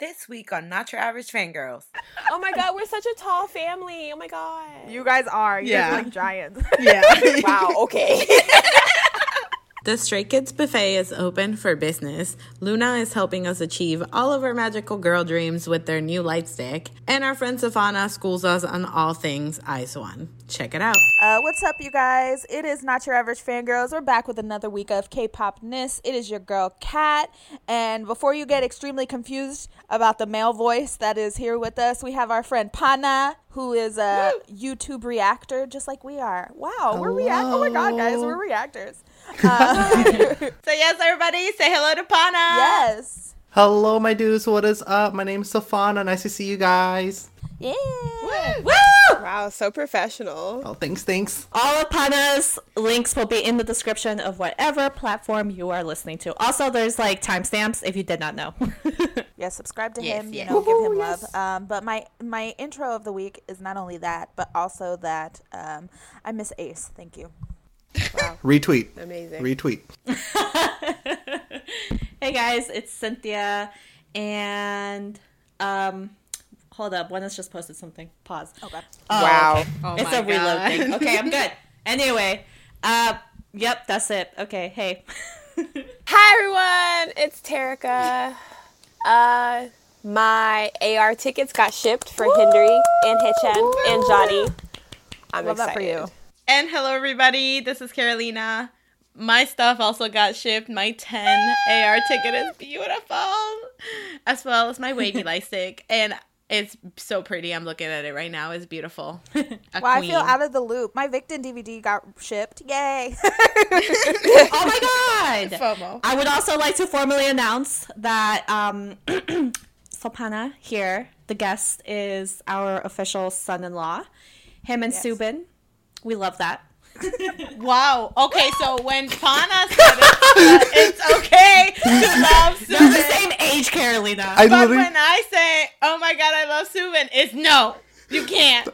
This week on Not Your Average Fangirls. Oh my god, we're such a tall family. Oh my god. You guys are. You Yeah. guys are like giants. Yeah. wow, okay. The Stray Kids Buffet is open for business. Luna is helping us achieve all of our magical girl dreams with their new light stick. And our friend Safana schools us on all things Ice One. Check it out. Uh, what's up, you guys? It is Not Your Average Fangirls. We're back with another week of K-pop-ness. It is your girl, Kat. And before you get extremely confused about the male voice that is here with us, we have our friend Pana, who is a YouTube reactor, just like we are. Wow, we're react. Oh my god, guys, we're reactors. Uh, so yes, everybody, say hello to Pana. yes. Hello, my dudes. What is up? My name's Safana. Nice to see you guys. Yeah. Woo! wow, so professional. Oh, thanks, thanks. All of Pana's links will be in the description of whatever platform you are listening to. Also, there's like timestamps if you did not know. Yeah, subscribe to Yes, him. yes. You know, give him love. Um, but my my intro of the week is not only that, but also that um, I miss Ace. Thank you. Retweet. Amazing. Retweet. hey guys, it's Cynthia, and um, hold up, one has just posted something. Pause. Okay. Oh, Wow. okay. Oh it's my a reload thing. Okay, I'm good. Anyway, uh, yep, that's it. Okay, hey. Hi everyone, it's Terica. Uh, my AR tickets got shipped for Hendery and Haechan and Johnny. I'm Love that for you. And hello, everybody. This is Carolina. My stuff also got shipped. My 10 AR ticket is beautiful, as well as my WayV light stick. And it's so pretty. I'm looking at it right now. It's beautiful. A Well, I feel out of the loop. My Victon DVD got shipped. Yay! oh my god! FOMO. I would also like to formally announce that um, Sopana here, the guest, is our official son-in-law. Him and Yes. Subin, we love that. Wow. Okay, so when Pana said it, it's okay to love They're the same age, Carolina. I But literally, when I say, oh my god, I love Subin, it's no. You can't.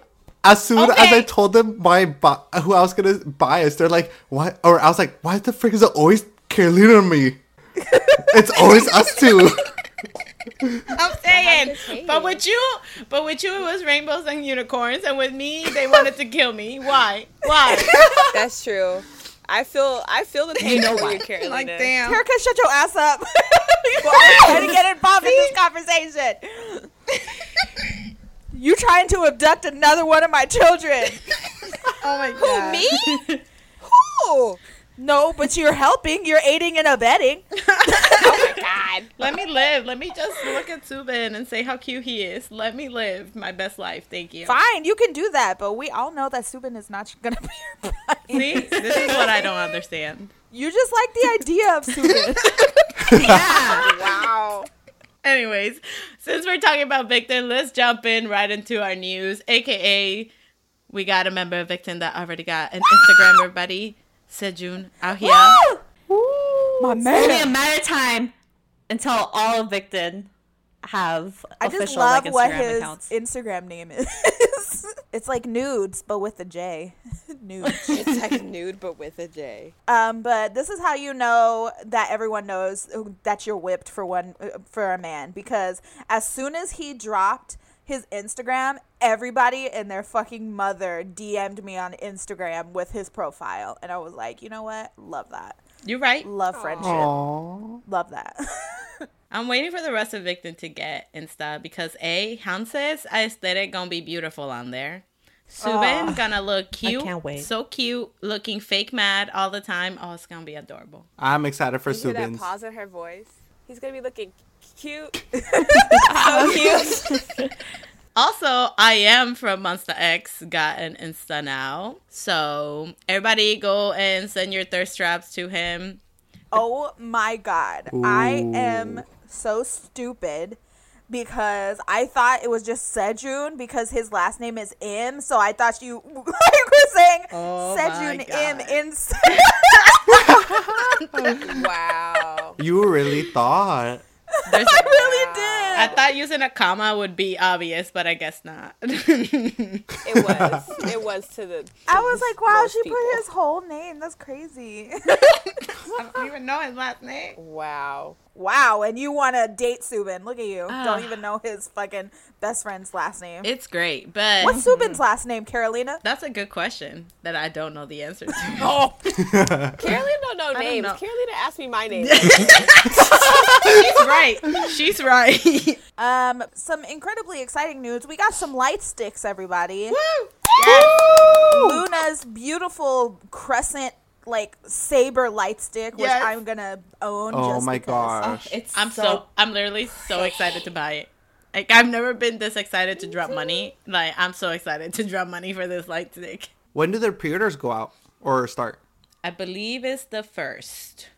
as soon as I told them my bi- who I was gonna bias, they're like, "What?" Or I was like, "Why the frick is it always Carolina and me? it's always us two. I'm saying, but with you, but with you, it was rainbows and unicorns, and with me, they wanted to kill me. Why? Why? That's true. I feel I feel the pain you know for why. you, Carolina. like, damn. Erica, shut your ass up. I'm trying to get involved in this conversation. you trying to abduct another one of my children? Oh my god. Who me? Who? No, but you're helping. You're aiding and abetting. Oh my god. Let me live. Let me just look at Subin and say how cute he is. Let me live my best life. Thank you. Fine, you can do that, but we all know that Subin is not gonna be your bride. See, this is what I don't understand. You just like the idea of Subin. Yeah. Wow. Anyways, since we're talking about Victon, let's jump in right into our news. AKA, we got a member of Victon that already got an Instagrammer buddy, Sejun, out here. My It's only a man. matter of time until all of Victon have I official just love like, Instagram what his accounts. Instagram name is. it's like nudes, but with a J. nudes. It's like nude but with a J. Um, but this is how you know that everyone knows that you're whipped for one uh, for a man because as soon as he dropped his Instagram, everybody and their fucking mother DM'd me on Instagram with his profile, and I was like, you know what? Love that. You're right? Love friendship. Aww. Love that. I'm waiting for the rest of Victon to get Insta because A, Hanse's aesthetic gonna be beautiful on there. Subin gonna look cute. I can't wait. So cute, looking fake mad all the time. Oh, it's gonna be adorable. I'm excited for You hear that pause in her voice? He's gonna be looking cute. so cute. also, I am from Monsta X got an Insta now. So everybody go and send your thirst traps to him. oh my god. I am so stupid because I thought it was just Sejun because his last name is Im, so I thought you like were saying Oh my Sejun Im God. instead. wow. You really thought. There's I really did. I thought using a comma would be obvious, but I guess not. It was. It was to the. I was like, wow, she people. put his whole name. That's crazy. I don't even know his last name. Wow. Wow, and you want to date Subin. Look at you. Ah. Don't even know his fucking best friend's last name. It's great, but What's Subin's last name, Carolina? that's a good question that I don't know the answer to. Oh, Carolina don't know don't names. know. Carolina asked me my name. She's right. She's right. um, some incredibly exciting news. We got some light sticks, everybody. Woo! Luna's beautiful crescent, like saber light stick, which Yes. I'm gonna own. Oh just my because. gosh. Oh, it's I'm so, I'm literally so excited to buy it. Like I've never been this excited to drop money. Like I'm so excited to drop money for this light stick. When do their pre-orders go out or start? I believe it's the first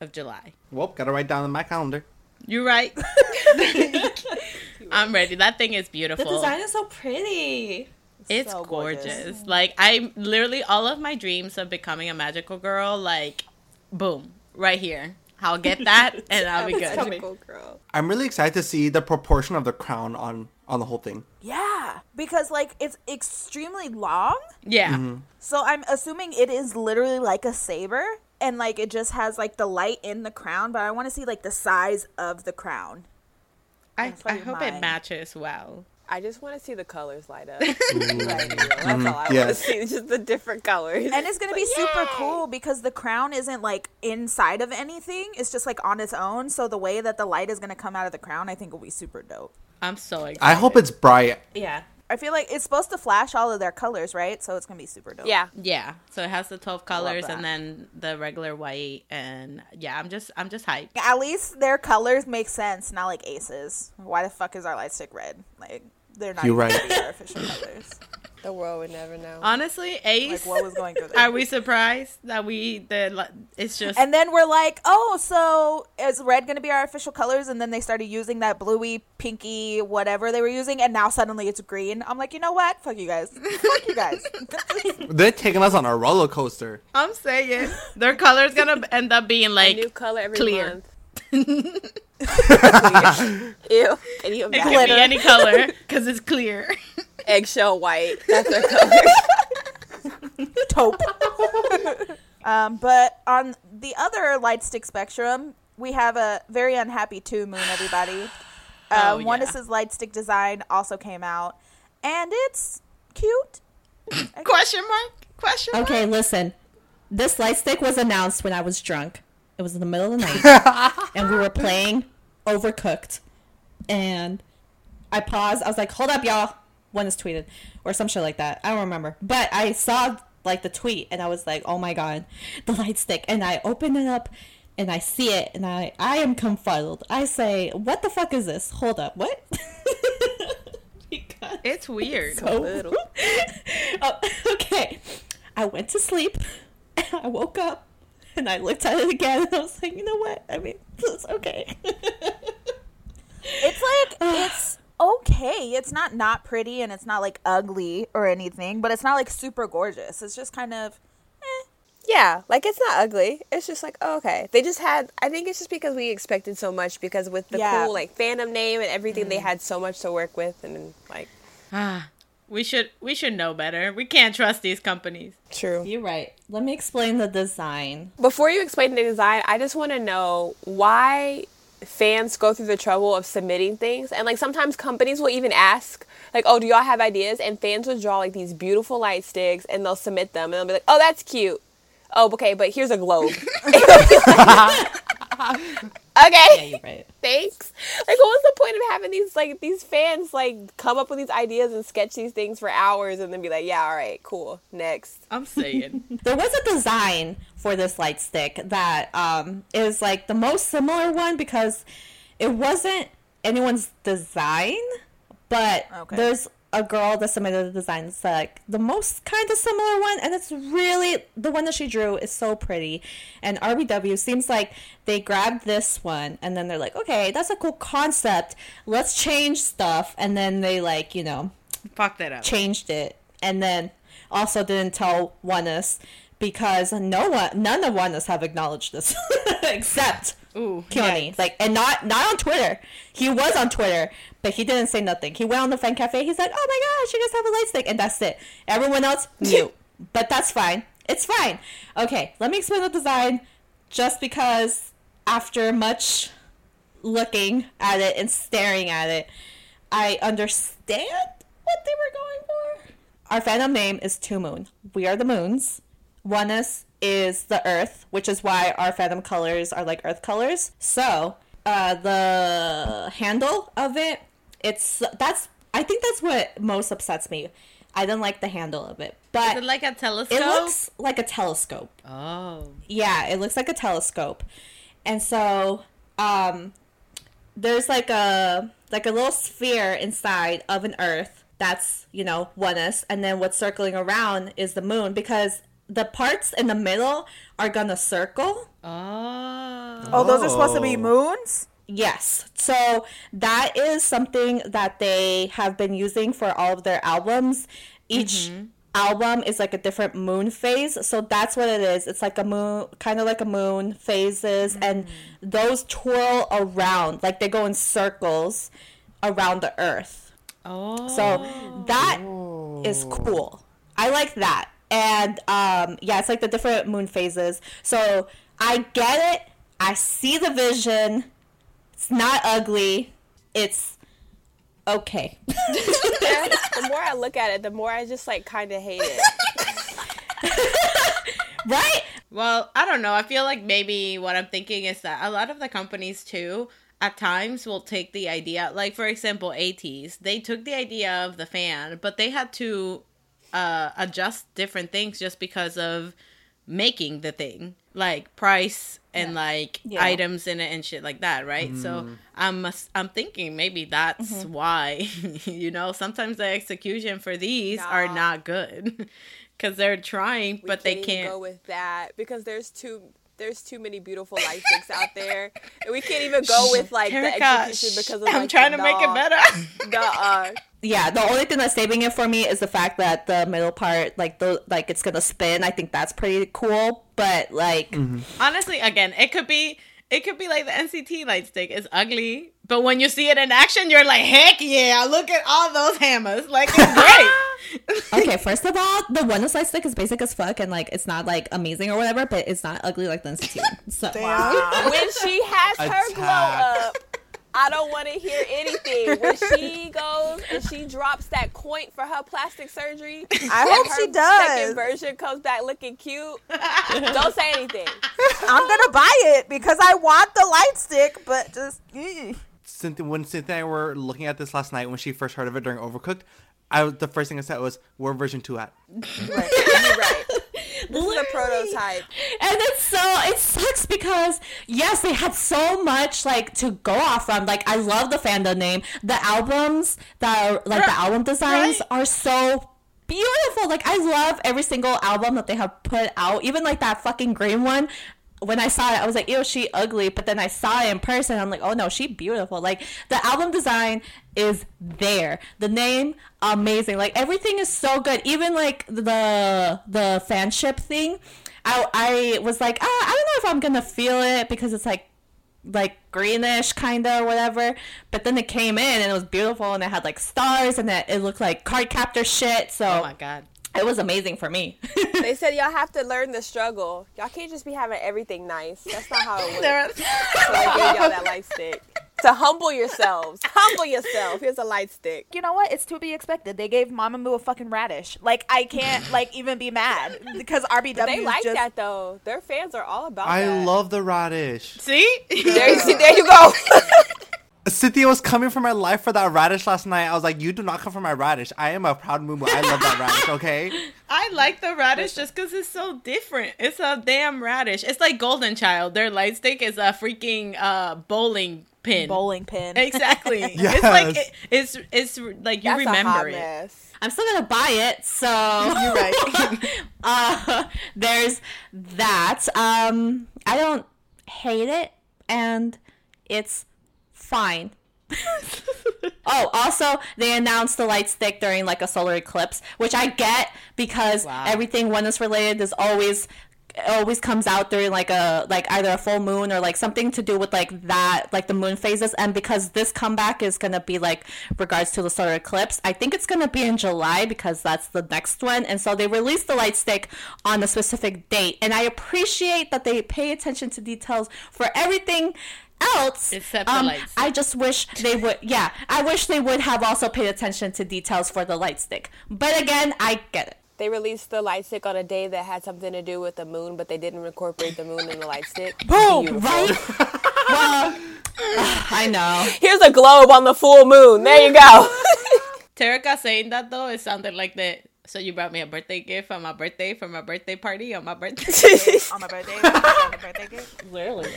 of July. Well, gotta write down in my calendar. You're right. I'm ready. That thing is beautiful. The beautiful. design is so pretty. It's So gorgeous. gorgeous. Like I literally all of my dreams of becoming a magical girl, like boom, right here. I'll get that and I'll be good. Magical girl. I'm really excited to see the proportion of the crown on on the whole thing. Yeah, because like it's extremely long. Yeah. Mm-hmm. So I'm assuming it is literally like a saber and like it just has like the light in the crown, but I want to see like the size of the crown. I, I hope mine. it matches well. I just want to see the colors light up. Like, mm-hmm. you know, That's mm-hmm. all I want to Yes. see. Just the different colors. And it's going to be But super yay! cool because the crown isn't like inside of anything. It's just like on its own. So the way that the light is going to come out of the crown, I think will be super dope. I'm so excited. I hope it's bright. Yeah. I feel like it's supposed to flash all of their colors, right? So it's going to be super dope. Yeah. Yeah. So it has the 12 colors and then the regular white and yeah, I'm just I'm just hyped. At least their colors make sense, not like Aces. Why the fuck is our light stick red? Like they're not You're right. gonna our official colors. The world would never know. Honestly, Ace. Like Ace what was going through Are we surprised that we the it's just And then we're like, oh, so is red gonna be our official colors? And then they started using that bluey, pinky, whatever they were using, and now suddenly it's green. I'm like, you know what? Fuck you guys. Fuck you guys. They're taking us on a roller coaster. I'm saying their color's gonna end up being A like new color every clear. month. Ew. Can you it imagine? could Glitter. be any color because it's clear. Eggshell white. That's their color. taupe. um, but on the other light stick spectrum, we have a very unhappy To Moon. Everybody, uh, Oh, yeah. ONEUS's light stick design also came out, and it's cute. Question mark? Question mark? Okay, listen. This light stick was announced when I was drunk. It was in the middle of the night, and we were playing Overcooked. And I paused. I was like, "Hold up, y'all!" When it's tweeted or some shit like that. I don't remember, but I saw like the tweet, and I was like, "Oh my god, the light stick!" And I open it up, and I see it, and I I am confuddled. I say, "What the fuck is this? Hold up, what?" It's weird. A little. oh, okay. I went to sleep. I woke up and I looked at it again and I was like, you know what? I mean, it's okay. It's like it's okay. It's not not pretty, and it's not like ugly or anything, but it's not like super gorgeous. It's just kind of. eh. Yeah, like it's not ugly. It's just like oh, okay. They just had. I think it's just because we expected so much because with the Yeah. cool like fandom name and everything, they had so much to work with and like Ah, we should we should know better. We can't trust these companies. true. You're right. Let me explain the design. Before you explain the design, I just want to know why fans go through the trouble of submitting things and like sometimes companies will even ask like oh do y'all have ideas and fans will draw like these beautiful light sticks and they'll submit them and they'll be like oh that's cute oh okay but here's a globe okay Yeah, you're right. Thanks. Like, what was the point of having these like these fans like come up with these ideas and sketch these things for hours and then be like, yeah, all right, cool, next. I'm saying. There was a design for this light stick that um, is like the most similar one because it wasn't anyone's design, but Okay. there's a girl that submitted the design that's like the most kind of similar one, and it's really the one that she drew is so pretty. And RBW seems like they grabbed this one and then they're like, okay, that's a cool concept. Let's change stuff, and then they like you know Fuck that up. changed it and then also didn't tell ONEUS because no one none of ONEUS have acknowledged this except Ooh, Keonhee. yikes. Like and not not on Twitter. He was on Twitter, he didn't say nothing. He went on the fan cafe, he said, Oh my gosh, you guys have a light stick and that's it. Everyone else knew. but that's fine. It's fine. Okay, let me explain the design just because after much looking at it and staring at it, I understand what they were going for. Our fandom name is To Moon. We are the moons. ONEUS is the earth, which is why our fandom colors are like earth colors. So, uh, the handle of it, it's that's I think that's what most upsets me. I didn't like the handle of it, but Is it like a telescope? it looks like a telescope. oh. Yeah, it looks like a telescope. And so um there's like a like a little sphere inside of an earth that's, you know, ONEUS and then what's circling around is the moon because the parts in the middle are going to circle. Oh. Oh, those are supposed to be Oh. moons? Yes. So that is something that they have been using for all of their albums. Each album is like a different moon phase. So that's what it is. It's like a moon, kind of like a moon phases. And those twirl around, like they go in circles around the earth. Oh. So that is cool. I like that. And um, yeah, it's like the different moon phases. So I get it. I see the vision. It's not ugly. It's okay. the more I look at it, the more I just like kind of hate it. right? Well, I don't know. I feel like maybe what I'm thinking is that a lot of the companies too at times will take the idea like for example ATEEZ, they took the idea of the fan, but they had to uh adjust different things just because of making the thing. Like price and like Yeah. items in it and shit like that, right? So mm. I'm I'm thinking maybe that's mm-hmm. why you know, sometimes the execution for these are not good. Cuz they're trying, but they can't go with that because there's too there's too many beautiful light sticks out there, and we can't even go with like the Erica, execution because of the I'm trying the to make it better. Nuh-uh. Yeah, the only thing that's saving it for me is the fact that the middle part, like the like it's gonna spin. I think that's pretty cool. But like, mm-hmm. Honestly, again, it could be it could be like the NCT light stick. It's ugly, but when you see it in action, you're like, heck yeah! Look at all those hammers. Like it's great. okay, first of all, the one side stick is basic as fuck, and like it's not like amazing or whatever, but it's not ugly like the NCT one. So when she has her glow up, I don't want to hear anything. When she goes and she drops that coin for her plastic surgery, I hope her she does. Second version comes back looking cute. don't say anything. I'm gonna buy it because I want the light stick, but just mm. Cynthia, when Cynthia and I were looking at this last night when she first heard of it during Overcooked, I was- the first thing I said was, "Where version two at?" Right. You're right. This is a prototype. and it's so it sucks because yes, they had so much like to go off from. Like I love the fandom name. The albums that are like the album designs right. are so beautiful. Like I love every single album that they have put out. Even like that fucking green one. When I saw it, I was like, ew, she ugly. But then I saw it in person. I'm like, oh no, she beautiful. Like the album design is there. The name, amazing. Like everything is so good. Even like the the fanship thing. I I was like, ah, I don't know if I'm gonna feel it because it's like like greenish kind of whatever but then it came in and it was beautiful and it had like stars and it, it looked like card captor shit so oh my god. It was amazing for me They said y'all have to learn the struggle. Y'all can't just be having everything nice. That's not how it works. So I gave y'all that light stick. To humble yourselves. Humble yourself. Here's a light stick. you know what? It's to be expected. They gave Mamamoo a fucking radish. Like I can't like even be mad because RBW They like just that though. Their fans are all about I that. love the radish. See? There you see, there you go. Cynthia was coming for my life for that radish last night. I was like, "You do not come for my radish. I am a proud moo I love that radish. Okay." I like the radish just because it's so different. It's a damn radish. It's like Golden Child. Their light stick is a freaking uh bowling pin. bowling pin. Exactly. It's like Yes. it, it's it's like you That's a hot remember it. mess. i'm still gonna buy it so You're right. uh there's that um i don't hate it and it's fine. Oh also they announced the light stick during like a solar eclipse which i get because Wow. everything ONEUS related is always always comes out during like a like either a full moon or like something to do with like that like the moon phases. And because this comeback is gonna be like regards to the solar eclipse i think it's gonna be in july because that's the next one. And so they released the light stick on a specific date. And i appreciate that they pay attention to details for everything else. Except the um, light stick. I just wish they would. Yeah, I wish they would have also paid attention to details for the light stick. But again, I get it. They released the light stick on a day that had something to do with the moon, but they didn't incorporate the moon in the light stick. Boom! Beautiful. Right? well, I know. Here's a globe on the full moon. There you go. Terica saying that though, it sounded like that. So you brought me a birthday gift on my birthday for my birthday party on my birthday. on my birthday. on my birthday gift. Literally.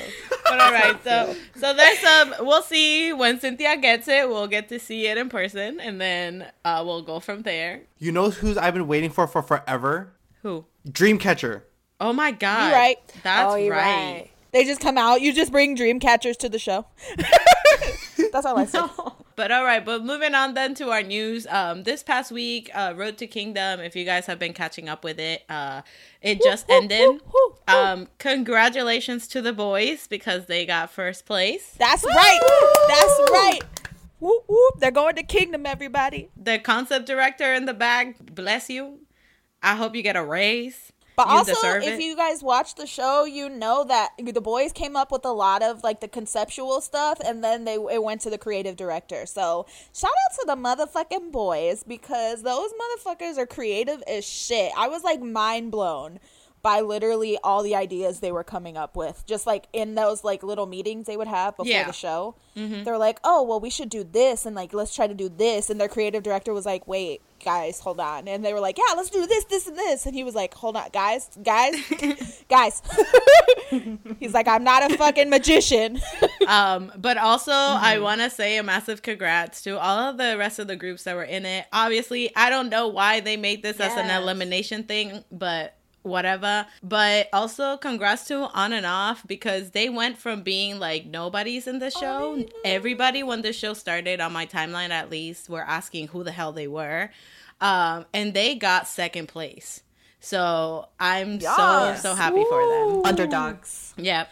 but all right, so so there's some. We'll see when Cynthia gets it. We'll get to see it in person, and then uh, we'll go from there. You know who's I've been waiting for for forever? Who? Dreamcatcher. Oh my god! You right. That's oh, you're right. right. They just come out. You just bring dream catchers to the show. That's all I said. But all right, but moving on then to our news. Um, this past week, uh, Road to Kingdom. If you guys have been catching up with it, uh, it just ended. Um, congratulations to the boys because they got first place. That's right. That's right. Whoop whoop. They're going to Kingdom, everybody. The concept director in the back, bless you. I hope you get a raise. But You also, if it. you guys watch the show, you know that the boys came up with a lot of like the conceptual stuff, and then they it went to the creative director. So shout out to the motherfucking boys because those motherfuckers are creative as shit. I was like mind blown by literally all the ideas they were coming up with, just like in those like little meetings they would have before Yeah. the show. They're like, "Oh, well, we should do this," and like, let's try to do this. And their creative director was like, "Wait." Guys, hold on. And they were like, Yeah, let's do this, this, and this. And he was like, Hold on, guys, guys, guys. He's like, I'm not a fucking magician. Um, but also, I Mm-hmm. want to say a massive congrats to all of the rest of the groups that were in it. Obviously, I don't know why they made this as an elimination thing, but whatever. But also, congrats to On and Off because they went from being like nobodies in the show. Everybody, when the show started on my timeline, at least, were asking who the hell they were. Um, and they got second place. So I'm Yes. so, so happy for them. Underdogs. Yep.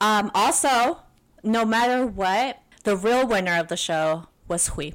Um, also, no matter what, the real winner of the show was Hui.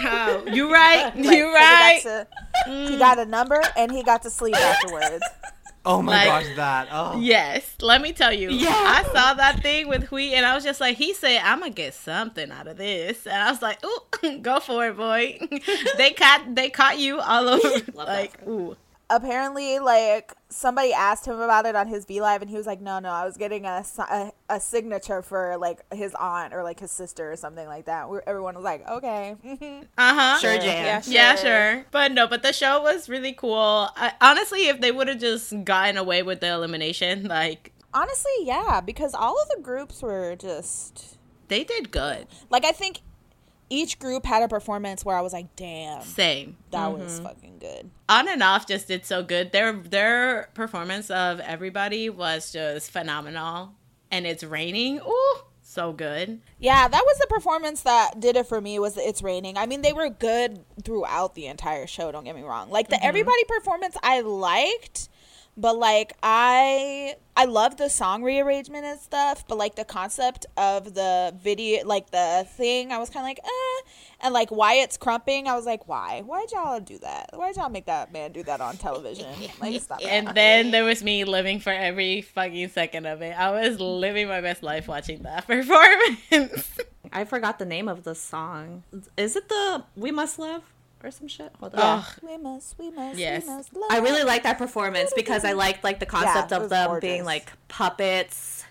Oh, you right. Like, you right. He got, to- he got a number and he got to sleep afterwards. Oh my Like- gosh, that. Oh. Yes, let me tell you. Yeah. I saw that thing with Hui, and I was just like, he said, "I'm gonna get something out of this," and I was like, "Ooh, go for it, boy." they caught, they caught you all over. like, ooh, Apparently, like somebody asked him about it on his V Live, and he was like, "No, no, I was getting a, a a signature for like his aunt or like his sister or something like that." Where everyone was like, "Okay, uh huh, Sure, Jan. yeah, yeah, sure. But no, but the show was really cool. I, honestly, if they would have just gotten away with the elimination, like Honestly, yeah, because all of the groups were just they did good. like I think each group had a performance where I was like, "Damn, Same. that mm-hmm. was fucking good." on and off just did so good. Their their performance of everybody was just phenomenal. And it's raining. Ooh, so good. Yeah, that was the performance that did it for me. Was the It's Raining. I mean, they were good throughout the entire show. Don't get me wrong. Like the mm-hmm. everybody performance, I liked, but like I I love the song rearrangement and stuff. But like the concept of the video, like the thing, I was kind of like, eh. And like why it's crumping, I was like, why? Why'd y'all do that? Why'd y'all make that man do that on television? Like, stop. And that. then there was me living for every fucking second of it. I was living my best life watching that performance. I forgot the name of the song. Is it the We Must Love or some shit? Hold on. Ugh. we must, we must, Yes. we must love. I really like that performance because I liked like the concept it of them gorgeous. being like puppets.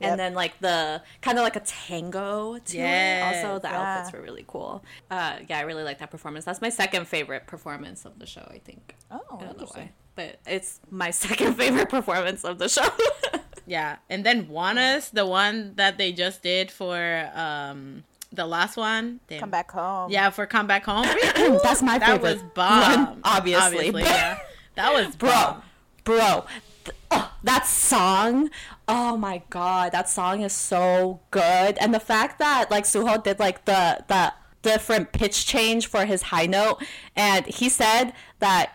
Yep. And then like the kind of like a tango to Yes. it. Also, the Yeah. outfits were really cool. Uh, yeah, I really like that performance. That's my second favorite performance of the show. I think. Oh, I don't know why, but it's my second favorite performance of the show. yeah. And then Juana's, the one that they just did for um the last one. Damn. Come back home. Yeah, for Come Back Home. That's my that favorite. was bomb. one, obviously. yeah. That was bro, bomb. bro, th- oh, that song. Oh my god, that song is so good, and the fact that like Seoho did like the the different pitch change for his high note, and he said that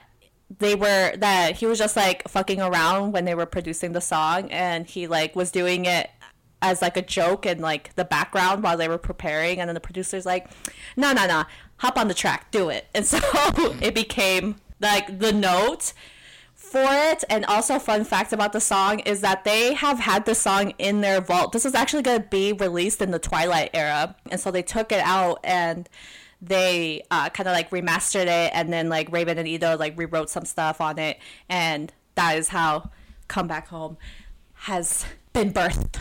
they were that he was just like fucking around when they were producing the song, and he like was doing it as like a joke in like the background while they were preparing and then the producer's like no no no hop on the track do it and so it became like the note for it. And also, fun fact about the song is that they have had the song in their vault. This was actually going to be released in the Twilight era, and so they took it out and they uh, kind of like remastered it, and then like Ravn and Ito like rewrote some stuff on it, and that is how "Come Back Home" has been birthed.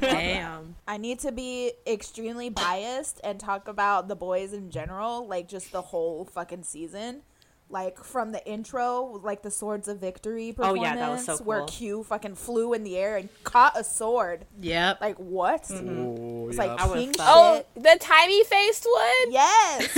Damn. I need to be extremely biased and talk about the boys in general, like just the whole fucking season. Like from the intro, like the Swords of Victory Oh, performance, yeah, that was so where. Q fucking flew in the air and caught a sword. Yep. Like what? Ooh, It's oh, yeah. like king shit. Oh, the tiny faced one. Yes.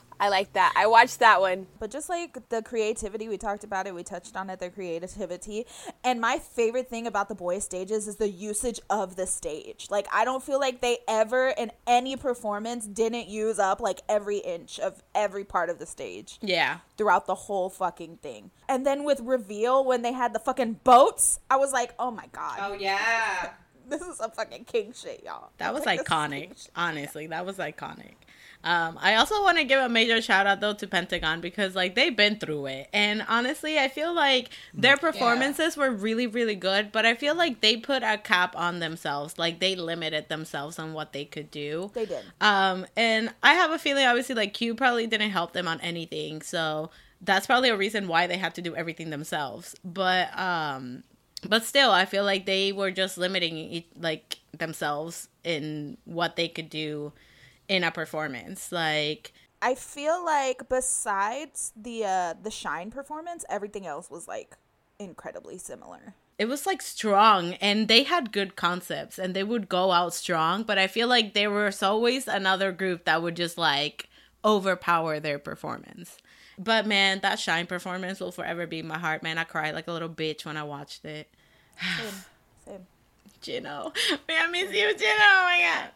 I like that. I watched that one. but just like the creativity, we talked about it, we touched on it, the creativity. And my favorite thing about the boys stages is the usage of the stage. Like I don't feel like they ever in any performance didn't use up like every inch of every part of the stage Yeah. throughout the whole fucking thing. And then with reveal when they had the fucking boats, I was like, "Oh my god. Oh, yeah. This is some fucking king shit, y'all." That was Like, this is king iconic. Honestly, that was iconic. Um, I also want to give a major shout out though to Pentagon because like they've been through it, and honestly, I feel like their performances were really, really good. But I feel like they put a cap on themselves, like they limited themselves on what they could do. They did. Um, and I have a feeling, obviously, like Q probably didn't help them on anything, so that's probably a reason why they had to do everything themselves. But um, but still, I feel like they were just limiting like themselves in what they could do in a performance. Like, I feel like besides the uh the shine performance, everything else was like incredibly similar. it was like strong and they had good concepts and they would go out strong but i feel like there was always another group that would just like overpower their performance but man that shine performance will forever be in my heart man i cried like a little bitch when i watched it Same. Same. Jinho. Man, I miss you, Jinho. Oh my god.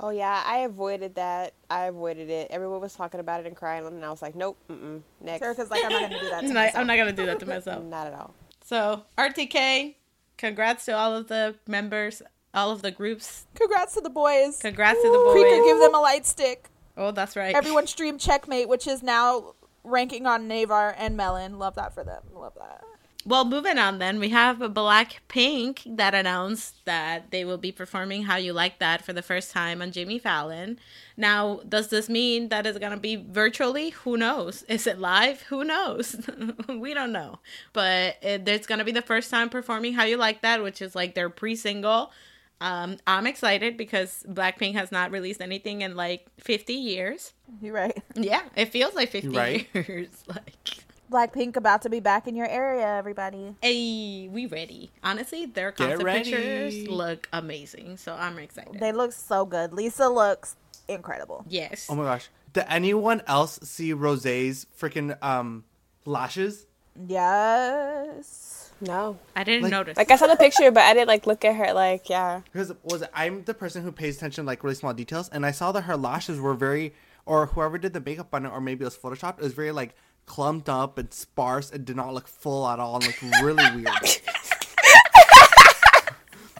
Oh yeah, I avoided that. I avoided it. Everyone was talking about it and crying, and I was like, nope, mm-mm, next. Erica's like, I'm not gonna do that. To I'm not, myself. I'm not gonna do that to myself. Not at all. So, RTK, congrats to all of the members, all of the groups. Congrats to the boys. Congrats to the Preacher boys. give them a light stick. Oh, that's right. Everyone stream Checkmate, which is now ranking on Naver and Melon. Love that for them. Love that. Well, moving on then, we have Blackpink that announced that they will be performing How You Like That for the first time on Jimmy Fallon. Now, does this mean that it's going to be virtually? Who knows? Is it live? Who knows? we don't know. But it, it's going to be the first time performing How You Like That, which is like their pre single. Um, I'm excited because Blackpink has not released anything in like 50 years. You're right. Yeah, it feels like 50 Right. years. like. Blackpink about to be back in your area, everybody. Hey, we ready. Honestly, their Get concept pictures look amazing, so I'm excited. They look so good. Lisa looks incredible. yes. Oh my gosh. Did anyone else see Rosé's freaking um lashes? Yes. No. I didn't Like- notice. Like I saw the picture, but I didn't like look at her. Like yeah. Because was I'm the person who pays attention to like really small details, and I saw that her lashes were very, or whoever did the makeup on it, or maybe it was photoshopped. It was very like clumped up and sparse. It did not look full at all, and looked really weird.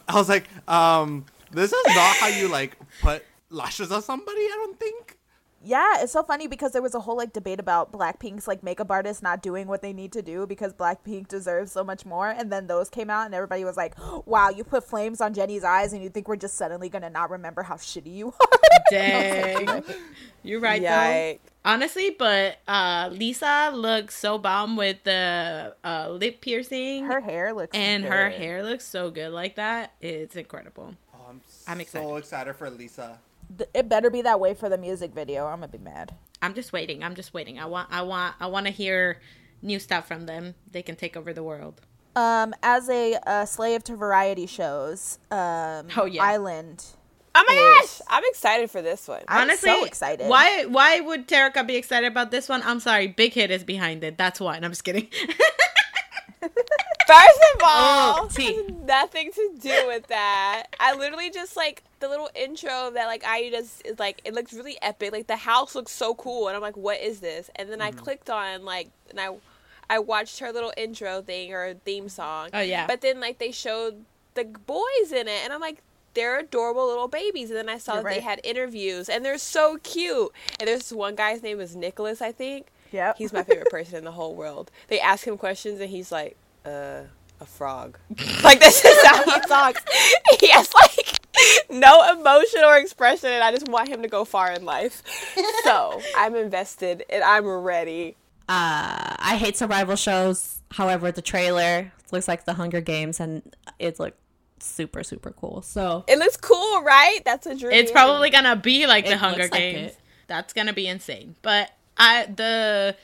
I was like, um, this is not how you like put lashes on somebody. I don't think. Yeah, it's so funny because there was a whole like debate about Blackpink's like makeup artists not doing what they need to do because Blackpink deserves so much more. And then those came out and everybody was like, "Wow, you put flames on Jennie's eyes and you think we're just suddenly gonna not remember how shitty you are?" Dang. You're right, though. Honestly, but uh, Lisa looks so bomb with the uh, lip piercing, her hair looks and her hair looks so good like that. It's incredible. Oh, I'm, I'm so excited. excited for Lisa. It better be that way for the music video. I'm gonna be mad. I'm just waiting. I'm just waiting. I want. I want. I want to hear new stuff from them. They can take over the world. Um, as a uh, slave to variety shows, um, Oh, yeah. I-LAND. Oh my gosh! I'm excited for this one. I'm Honestly, so excited. Why? Why would Terica be excited about this one? I'm sorry. Big Hit is behind it. That's why. And I'm just kidding. First of all, Oh, has nothing to do with that. I literally just like the little intro that like I does is like it looks really epic. Like the house looks so cool, and I'm like, what is this? And then I Mm-hmm. clicked on like and I I watched her little intro thing or theme song. Oh, yeah. But then like they showed the boys in it, and I'm like. They're adorable little babies, and then I saw You're that they had interviews, and they're so cute. And there's this one guy's name is Nicholas, I think. Yeah, He's my favorite person in the whole world. They ask him questions and he's like, uh, a frog. like this is how he talks. He has like no emotion or expression, and I just want him to go far in life. So I'm invested and I'm ready. Uh, I hate survival shows. However, the trailer looks like the Hunger Games, and it looked super super cool. So It looks cool, right? That's a dream. It's probably gonna be like the Hunger looks like Games. That's gonna be insane. But I the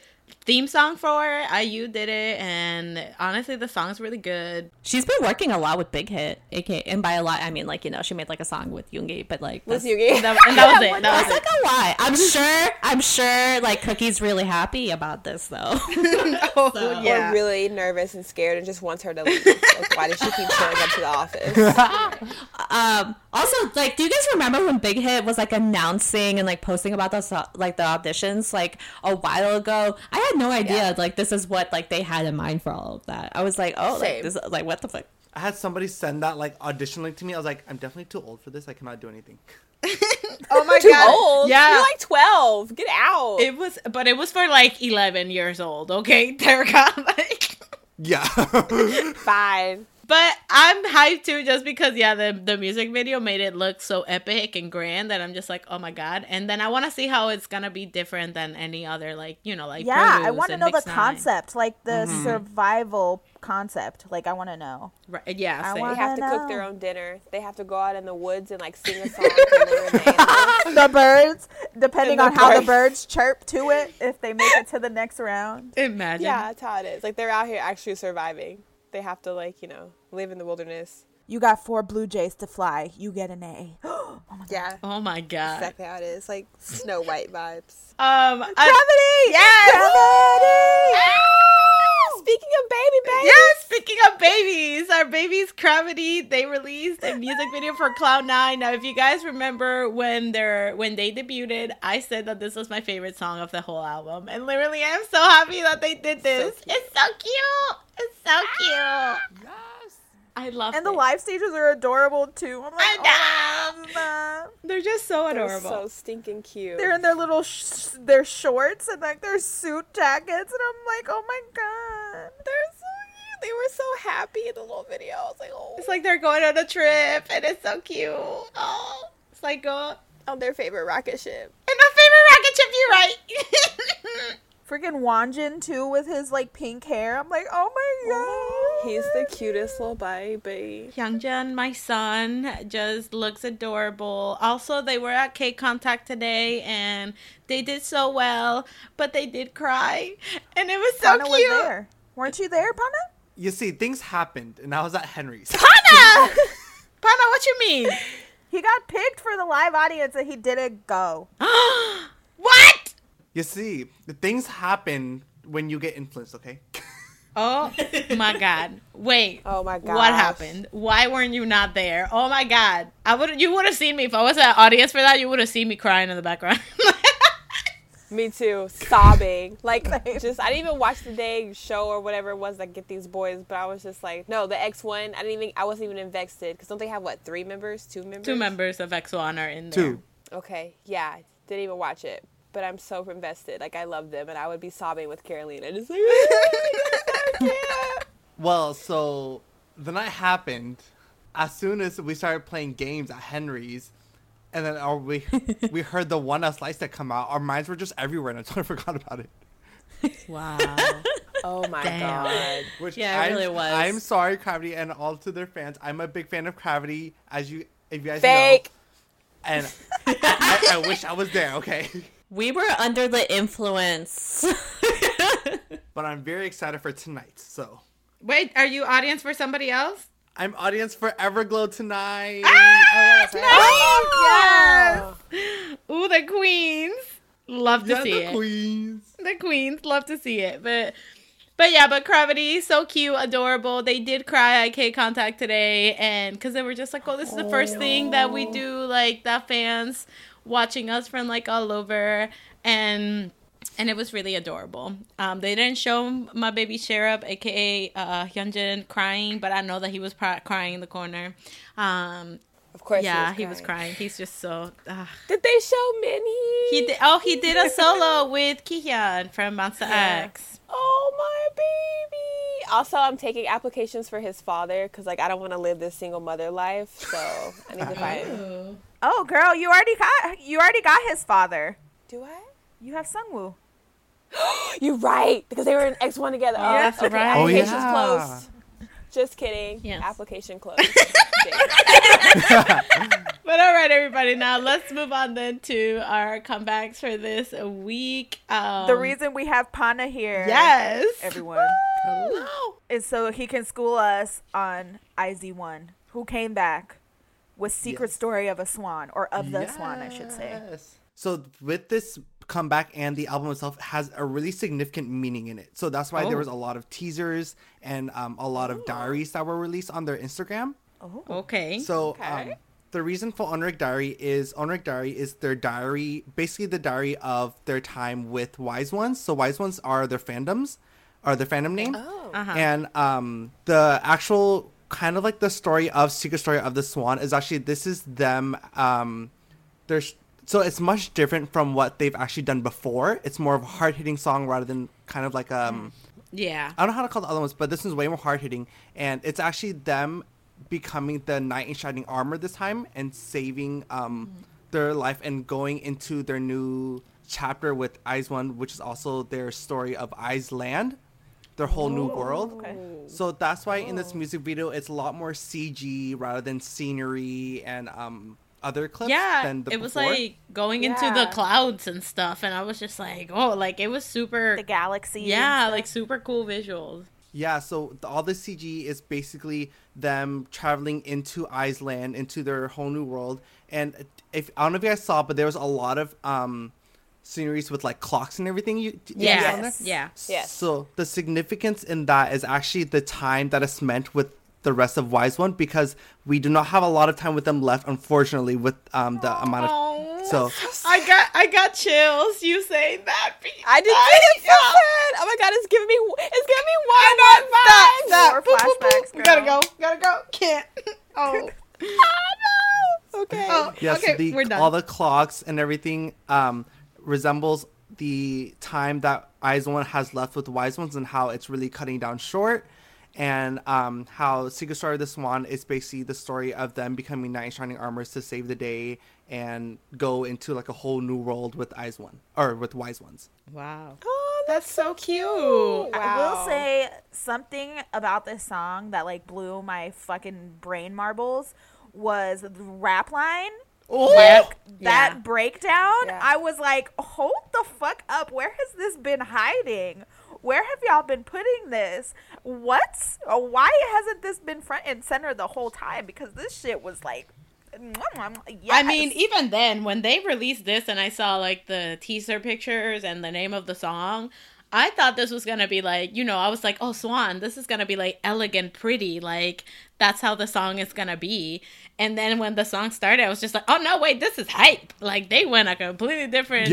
theme song for it, IU did it, and honestly, the song's really good. she's been working a lot with Big Hit, aka, and by a lot I mean like you know she made like a song with Yoongi, but like with that's- Yugi. That, and that was it. That That's was it. like a lie. I'm sure. I'm sure. Like Cookie's really happy about this though. Oh, Or really nervous and scared and just wants her to leave. Like, why does she keep showing up to the office? um. Also, like, do you guys remember when Big Hit was like announcing and like posting about the like the auditions like a while ago? I had no idea like this is what like they had in mind for all of that. I was like, oh, like Same. this, like what the fuck. I had somebody send that like audition link to me. I was like, I'm definitely too old for this. I cannot do anything. Oh my Too god. old. Yeah. You're like 12. Get out. It was, but it was for like 11 years old. Okay, Terica. Like, Yeah. Fine. But I'm hyped too, just because yeah, the the music video made it look so epic and grand that I'm just like, oh my god. And then I want to see how it's gonna be different than any other like you know like yeah, I want to know the Nine. concept, like the Mm-hmm. survival concept. Like, I want to know. Right, yeah, I same. want- They have to I cook their own dinner. They have to go out in the woods and like sing a song to lure the birds, depending And on the how the birds. birds chirp to it, if they make it to the next round. Imagine. Yeah, that's how it is. Like they're out here actually surviving. They have to like you know live in the wilderness. You got four blue jays to fly. You get an A. oh my god. Yeah, Oh my god. exactly how it is. Like Snow White vibes. Um. I- Cravity! Yes! Cravity! Speaking of baby baby, Yes, speaking of babies, our babies Cravity, they released a music video for Cloud Nine. Now, if you guys remember when they're when they debuted, I said that this was my favorite song of the whole album, and literally, I'm so happy that they did this. it's so cute. It's so cute. yes. I love it. And the live stages are adorable too. I'm like, I oh. They're just so they're adorable. so stinking cute. They're in their little sh- their shorts and like their suit jackets, and I'm like, oh my god. They're so cute. They were so happy in the little video. I was like, oh, it's like they're going on a trip, and it's so cute. Oh, it's like uh, on their favorite rocket ship. and my favorite rocket ship. You're right. Freaking Wonjin too with his like pink hair. I'm like, oh my god. He's the cutest little baby. Hyungjin, my son, just looks adorable. Also, they were at K Contact today and they did so well, but they did cry. And it was so Pana was cute. there. Weren't you there, Pana? You see, things happened, and I was at Henry's. Pana! Pana, what you mean? He got picked for the live audience and he didn't go. what? You see, the things happen when you get influenced. Okay. Oh my god. Wait. Oh my god. What happened? Why weren't you not there? Oh my god. I would you would have seen me if I was at audience for that, you would have seen me crying in the background. Me too, sobbing. Like, just I didn't even watch the day show or whatever it was that get these boys, but I was just like, no, the X one. I didn't even. I wasn't even invested because don't they have what three members, two members? Two members of X1 are in there. Two. Okay, yeah, didn't even watch it, but I'm so invested. Like I love them, and I would be sobbing with Carolina, just like. Well, so the night happened as soon as we started playing games at Henry's, and then our, we we heard the one us lights that come out. Our minds were just everywhere, and I totally forgot about it. Wow. Oh my Damn. god. Which Yeah, it I'm, really was. I'm sorry, Cravity, and all to their fans. I'm a big fan of Cravity, as you if you guys Fake. know. And I, I wish I was there. Okay. we were under the influence. But I'm very excited for tonight. So Wait, are you audience for somebody else? I'm audience for Everglow tonight. Ah! Oh, yes. Ooh, the queens. Love to Yeah, see the it. queens. the queens love to see it but but yeah but Cravity so cute adorable they did cry at k contact today and because they were just like oh this is the first thing that we do like that fans watching us from like all over and and it was really adorable. Um, they didn't show my baby Sherab, aka uh, Hyunjin, crying, but I know that he was pri- crying in the corner. Um, Of course. yeah, he was crying. He's just so. ugh. Did they show Minnie? He did. Oh, he did a solo with Kihyun from Monsta X. Oh my baby. Also, I'm taking applications for his father because like I don't want to live this single mother life. So I need to find. Oh, girl, you already got you already got his father. Do I? You have Sungwoo. You're right because they were in X one together. Oh, that's okay, right. Oh, Application's yeah. closed. Just kidding. Yes. Application closed. But all right, everybody. Now let's move on then to our comebacks for this week. Um, The reason we have Pana here, Yes. everyone, Hello. is so he can school us on IZ*ONE, who came back with Secret Yes. Story of a Swan, or of the Swan, I should say. Yes. So with this comeback and the album itself has a really significant meaning in it. So that's why there Oh. was a lot of teasers and um, a lot of diaries that were released on their Instagram. Oh, Okay. So um, the reason for Oneiric Diary is Oneiric Diary is their diary, basically the diary of their time with WIZ*ONEs. So WIZ*ONEs are their fandoms, are their fandom name, Uh-huh. and um, the actual kind of like the story of Secret Story of the Swan is actually this is them. Um, there's so it's much different from what they've actually done before. It's more of a hard hitting song rather than kind of like um. yeah. I don't know how to call the other ones, but this one's way more hard hitting, and it's actually them becoming the knight in shining armor this time and saving um their life and going into their new chapter with IZ*ONE, which is also their story of Eyes Land, their whole new world. So that's why in this music video it's a lot more CG rather than scenery and um other clips Yeah, than the it was before. like going into the clouds and stuff, and I was just like, oh, like it was super. The galaxy. yeah, like super cool visuals. Yeah, so the, all the CG is basically them traveling into Iceland, into their whole new world. And if I don't know if you guys saw, but there was a lot of um sceneries with like clocks and everything. You, you Yeah, saw on there? yeah. Yes. So the significance in that is actually the time that is spent with the rest of Wise One because we do not have a lot of time with them left, unfortunately, with um the amount of so I got I got chills. You saying that? Pete. I did. I I so sad. Oh my god, it's giving me. It's giving me I one know. more Stop. Stop. More Boop, boop, boop. flashbacks, We gotta go. Gotta go. Can't. Oh. Okay. oh. Yes, okay. the, we're done. all the clocks and everything um, resembles the time that IZ*ONE has left with WIZ*ONEs and how it's really cutting down short. And um, how Secret Story of the Swan is basically the story of them becoming Knight in Shining Armors to save the day and go into like a whole new world with IZ*ONE or with WIZ*ONEs. wow. Oh, That's so cute. I will say something about this song that like blew my fucking brain marbles was the rap line. Yeah. That Yeah. breakdown, Yeah. I was like, hold the fuck up. Where has this been hiding? Where have y'all been putting this? What? Uh, Why hasn't this been front and center the whole time? Because this shit was like, yes. I mean, even then, when they released this and I saw like the teaser pictures and the name of the song, I thought this was gonna be like, you know, I was like, oh, Swan, this is gonna be like elegant, pretty, like that's how the song is gonna be. And then when the song started, I was just like, oh no, wait, this is hype. Like they went a completely different,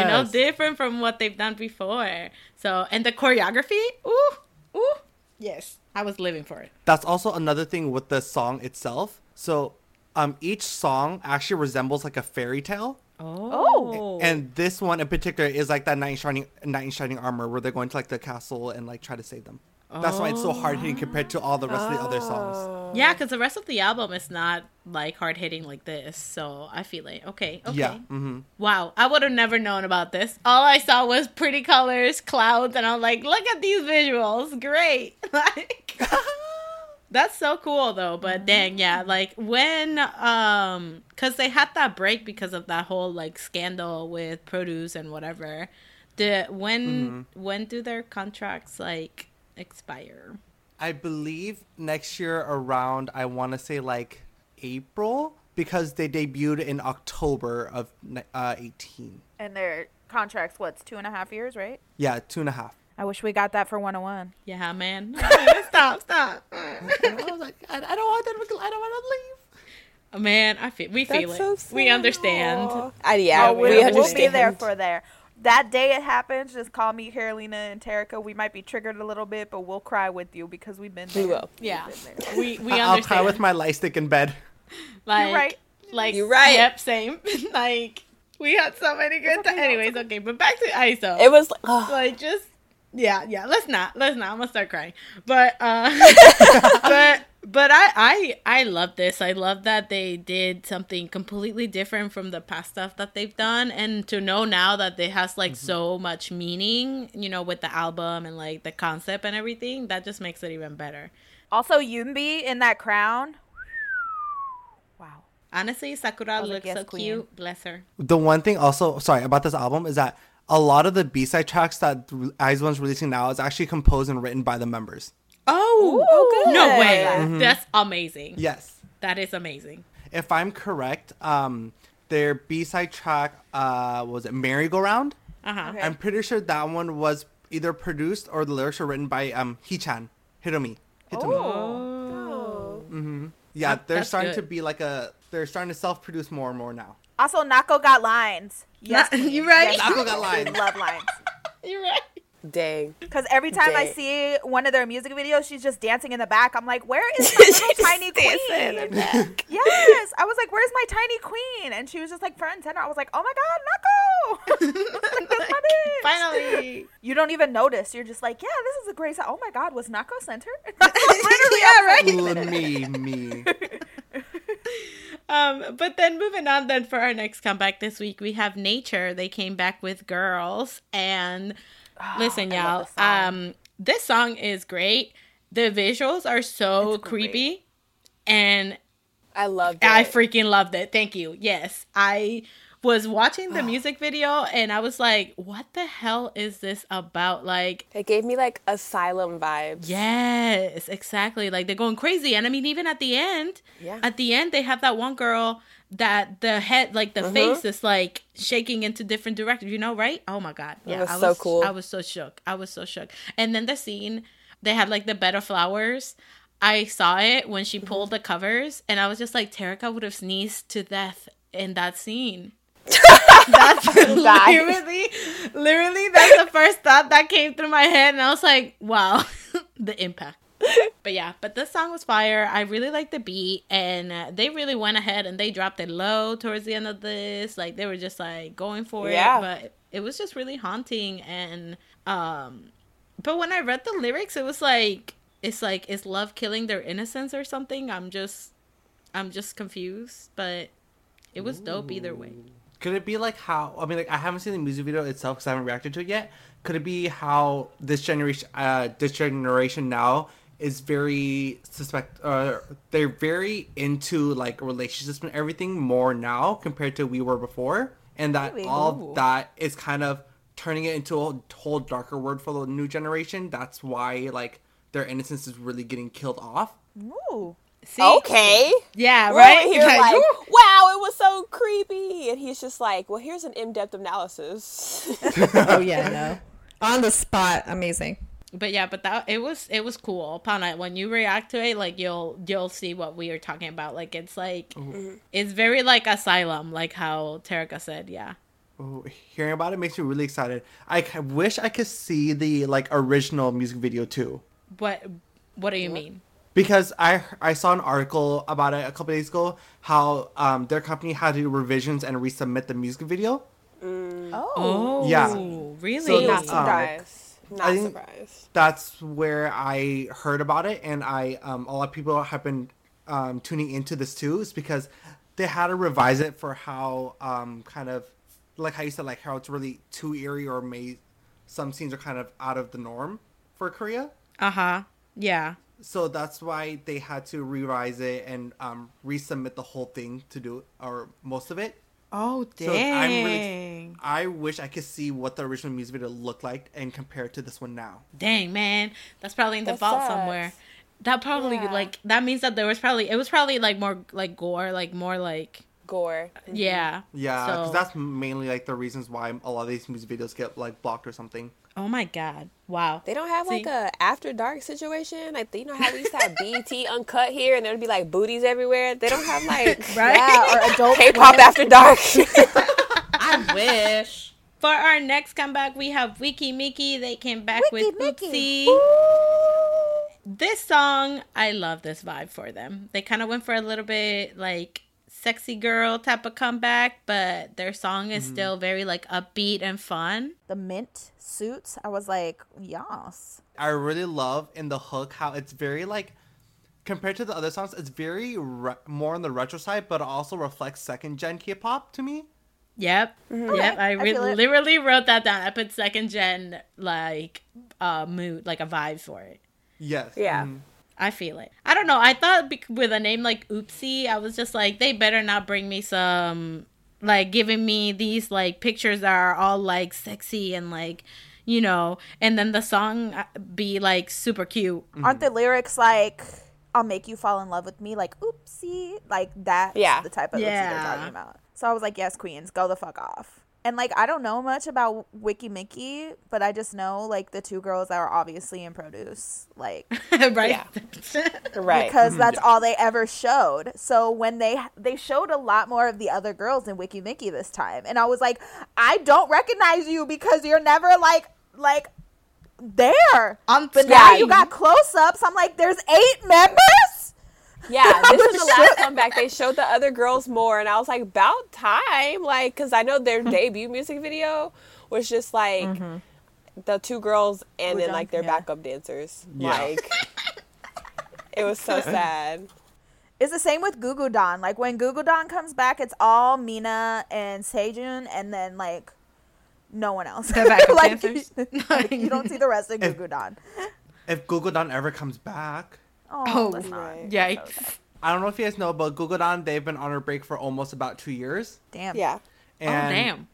you know, different from what they've done before. So, and the choreography, ooh, ooh, yes, I was living for it. That's also another thing with the song itself. So um, each song actually resembles like a fairy tale. Oh, And this one in particular is like that knight in shining knight in shining armor where they're going to like the castle and like try to save them. That's why it's so hard hitting compared to all the rest of the other songs. Yeah, because the rest of the album is not like hard hitting like this. So I feel like okay, okay. Yeah. hmm Wow, I would have never known about this. All I saw was pretty colors, clouds, and I'm like, look at these visuals, great. Like, that's so cool though. But dang, yeah, like when um, cause they had that break because of that whole like scandal with produce and whatever. The when when do their contracts like expire? I believe next year around I want to say like April because they debuted in October of uh, 18. and their contracts, what's two and a half years, right? Yeah, two and a half. I wish we got that for 101. Yeah, man. stop, stop. I was like, I, I don't want them. to- I don't want to leave. Man, I feel we feel That's it. so we understand. I, yeah, Oh, we, we'll, we'll be there for there. That day it happens, just call me Carolina and Terica. We might be triggered a little bit, but we'll cry with you because we've been there. We will. Yeah, We've been there. we we I- I'll understand. cry with my light stick in bed. Like, right. Like, You're right. Yep, same. like, we had so many good times. Anyways, okay, but back to ISO. It was like, ugh. like just yeah yeah let's not let's not i'm gonna start crying. But uh but but I, I i love this. I love that they did something completely different from the past stuff that they've done. And to know now that it has like so much meaning you know with the album and like the concept and everything that just makes it even better. Also, Eunbi in that crown. Wow. honestly sakura was like, looks so queen. cute. Bless her. The one thing also, sorry about this album is that a lot of the B side tracks that IZ*ONE's releasing now is actually composed and written by the members. oh, Oh, good. no way that's amazing Yes. that is amazing If I'm correct, um, their B side track uh, was it Merry Go Round? uh-huh Okay. I'm pretty sure that one was either produced or the lyrics were written by um Hichan Hiromi. Hitomi. Oh. Yeah, That- they're starting good. to be like a. They're starting to self-produce more and more now. Also, Nako got lines. Yes, Na- queen. you right? Yes, Nako got queen. lines. Love lines. you're right dang. Because every time I see one of their music videos, she's just dancing in the back. I'm like, where is my little tiny queen? yes. I was like, where's my tiny queen? And she was just like front and center. I was like, oh my God, Nako. like, that's my bitch. finally You don't even notice. You're just like, yeah, this is a great song. Oh my God, was Nako center? Literally, Yeah, I was right. like, me, me. Um, but then moving on then for our next comeback this week, we have Nature. They came back with Girls. And listen, I y'all, this song. um, this song is great. The visuals are so It's great. creepy. And I loved it. I freaking loved it. Thank you. Yes. I was watching the music video and I was like, what the hell is this about? Like, it gave me like asylum vibes. Yes, exactly. Like they're going crazy. And I mean, even at the end, Yeah. at the end, they have that one girl that the head, like the mm-hmm. face is like shaking into different directions, you know, right? Oh my God. Yeah. was I so was, cool. I was so shook. I was so shook. And then the scene, they had like the bed of flowers. I saw it when she mm-hmm. pulled the covers and I was just like, Terica would have sneezed to death in that scene. That's literally, literally, that's the first thought that came through my head, and I was like, "Wow, the impact." But yeah, but this song was fire. I really like the beat, and uh, they really went ahead and they dropped it low towards the end of this. Like they were just like going for Yeah. it, but it was just really haunting. And um, but when I read the lyrics, it was like it's like is love killing their innocence or something? I'm just, I'm just confused, but it was dope either way. Could it be like how? I mean, like I haven't seen the music video itself because I haven't reacted to it yet. Could it be how this generation, uh, this generation now is very suspect? Uh, they're very into like relationships and everything more now compared to we were before, and that Maybe. all that is kind of turning it into a whole darker word for the new generation. That's why like their innocence is really getting killed off. Ooh. See? Okay. Yeah, We're right. over here Like, like, woo. wow, it was so creepy. And he's just like, well, here's an in-depth analysis. oh yeah, no. On the spot, amazing. but yeah, but that it was it was cool. Pana, when you react to it, like you'll you'll see what we are talking about. Like it's like mm-hmm. it's very like asylum, like how Terica said. Yeah. Ooh, hearing about it makes me really excited. I wish I could see the like original music video too. What what do you mean? Because I I saw an article about it a couple days ago how um, their company had to do revisions and resubmit the music video. Oh. Oh, Yeah. really? So Not Um, surprised. Not I think- surprised. That's where I heard about it, and I um, a lot of people have been um, tuning into this too. Is because they had to revise it for how um, kind of like how you said like how it's really too eerie or may some scenes are kind of out of the norm for Korea. uh huh. Yeah. So that's why they had to revise it and um, resubmit the whole thing to do or most of it. Oh So I'm really, I wish I could see what the original music video looked like and compare it to this one now. Dang man, that's probably in the That vault sucks. somewhere. That probably Yeah. like that means that there was probably it was probably like more like gore, like more like Gore. yeah. Yeah, because So- that's mainly like the reasons why a lot of these music videos get like blocked or something. Oh my god! Wow. They don't have like a after dark situation. Like you know how we used to have BT uncut here, and there'd be like booties everywhere. They don't have like Right? Yeah, or adult K-pop after dark. I wish. For our next comeback, we have Weki Meki. They came back Wiki with Miki. Oopsie. This song, I love this vibe for them. They kind of went for a little bit like sexy girl type of comeback, but their song is still very like upbeat and fun. The mint suits. I was like, yes. I really love in the hook how it's very like compared to the other songs, it's very re- more on the retro side, but also reflects second gen K-pop to me. Yep. Yep. I, I re- feel it. literally wrote that down. I put second gen like uh mood, like a vibe for it. Yes. Yeah. Mhm. I feel it. I don't know. I thought bec- with a name like Oopsie, I was just like, they better not bring me some, like, giving me these, like, pictures that are all, like, sexy and, like, you know, and then the song uh, be, like, super cute. Aren't the lyrics like, I'll make you fall in love with me? Like, oopsie. Like, that's Yeah. the type of oopsie they're talking about. So I was like, yes, queens, go the fuck off. And, like, I don't know much about Weki Meki, but I just know, like, the two girls that are obviously in produce. Like, right? Right. because mm-hmm. that's all they ever showed. So when they they showed a lot more of the other girls in Weki Meki this time, and I was like, I don't recognize you because you're never like like there. On But screen. now you got close ups. I'm like, there's eight members. Yeah, this is the last comeback. They showed the other girls more, and I was like, about time. Like, because I know their debut music video was just like mm-hmm. the two girls and then like their yeah. backup dancers. Yeah. Like, it was so sad. It's the same with gugudan. Like when gugudan comes back, it's all Mina and Sejeong, and then like no one else. The backup like, dancers. like, you don't see the rest of If- gugudan. If gugudan ever comes back, Oh, Oh, let's not. right. Yikes. I don't know if you guys know, but gugudan they've been on a break for almost about two years, Damn. Yeah. Oh, and damn.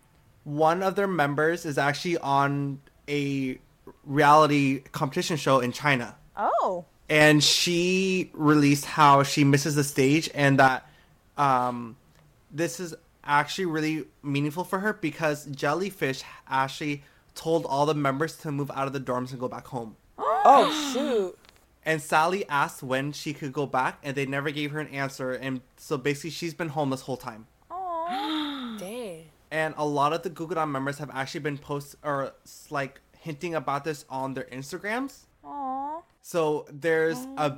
one of their members is actually on a reality competition show in China. Oh. and she released how she misses the stage and that um, this is actually really meaningful for her because jellyfish actually told all the members to move out of the dorms and go back home Oh shoot. And sally asked when she could go back and they never gave her an answer and so basically she's been home this whole time Oh. Dang. and a lot of the gugudan members have actually been post or like hinting about this on their Instagrams. Aw. So there's a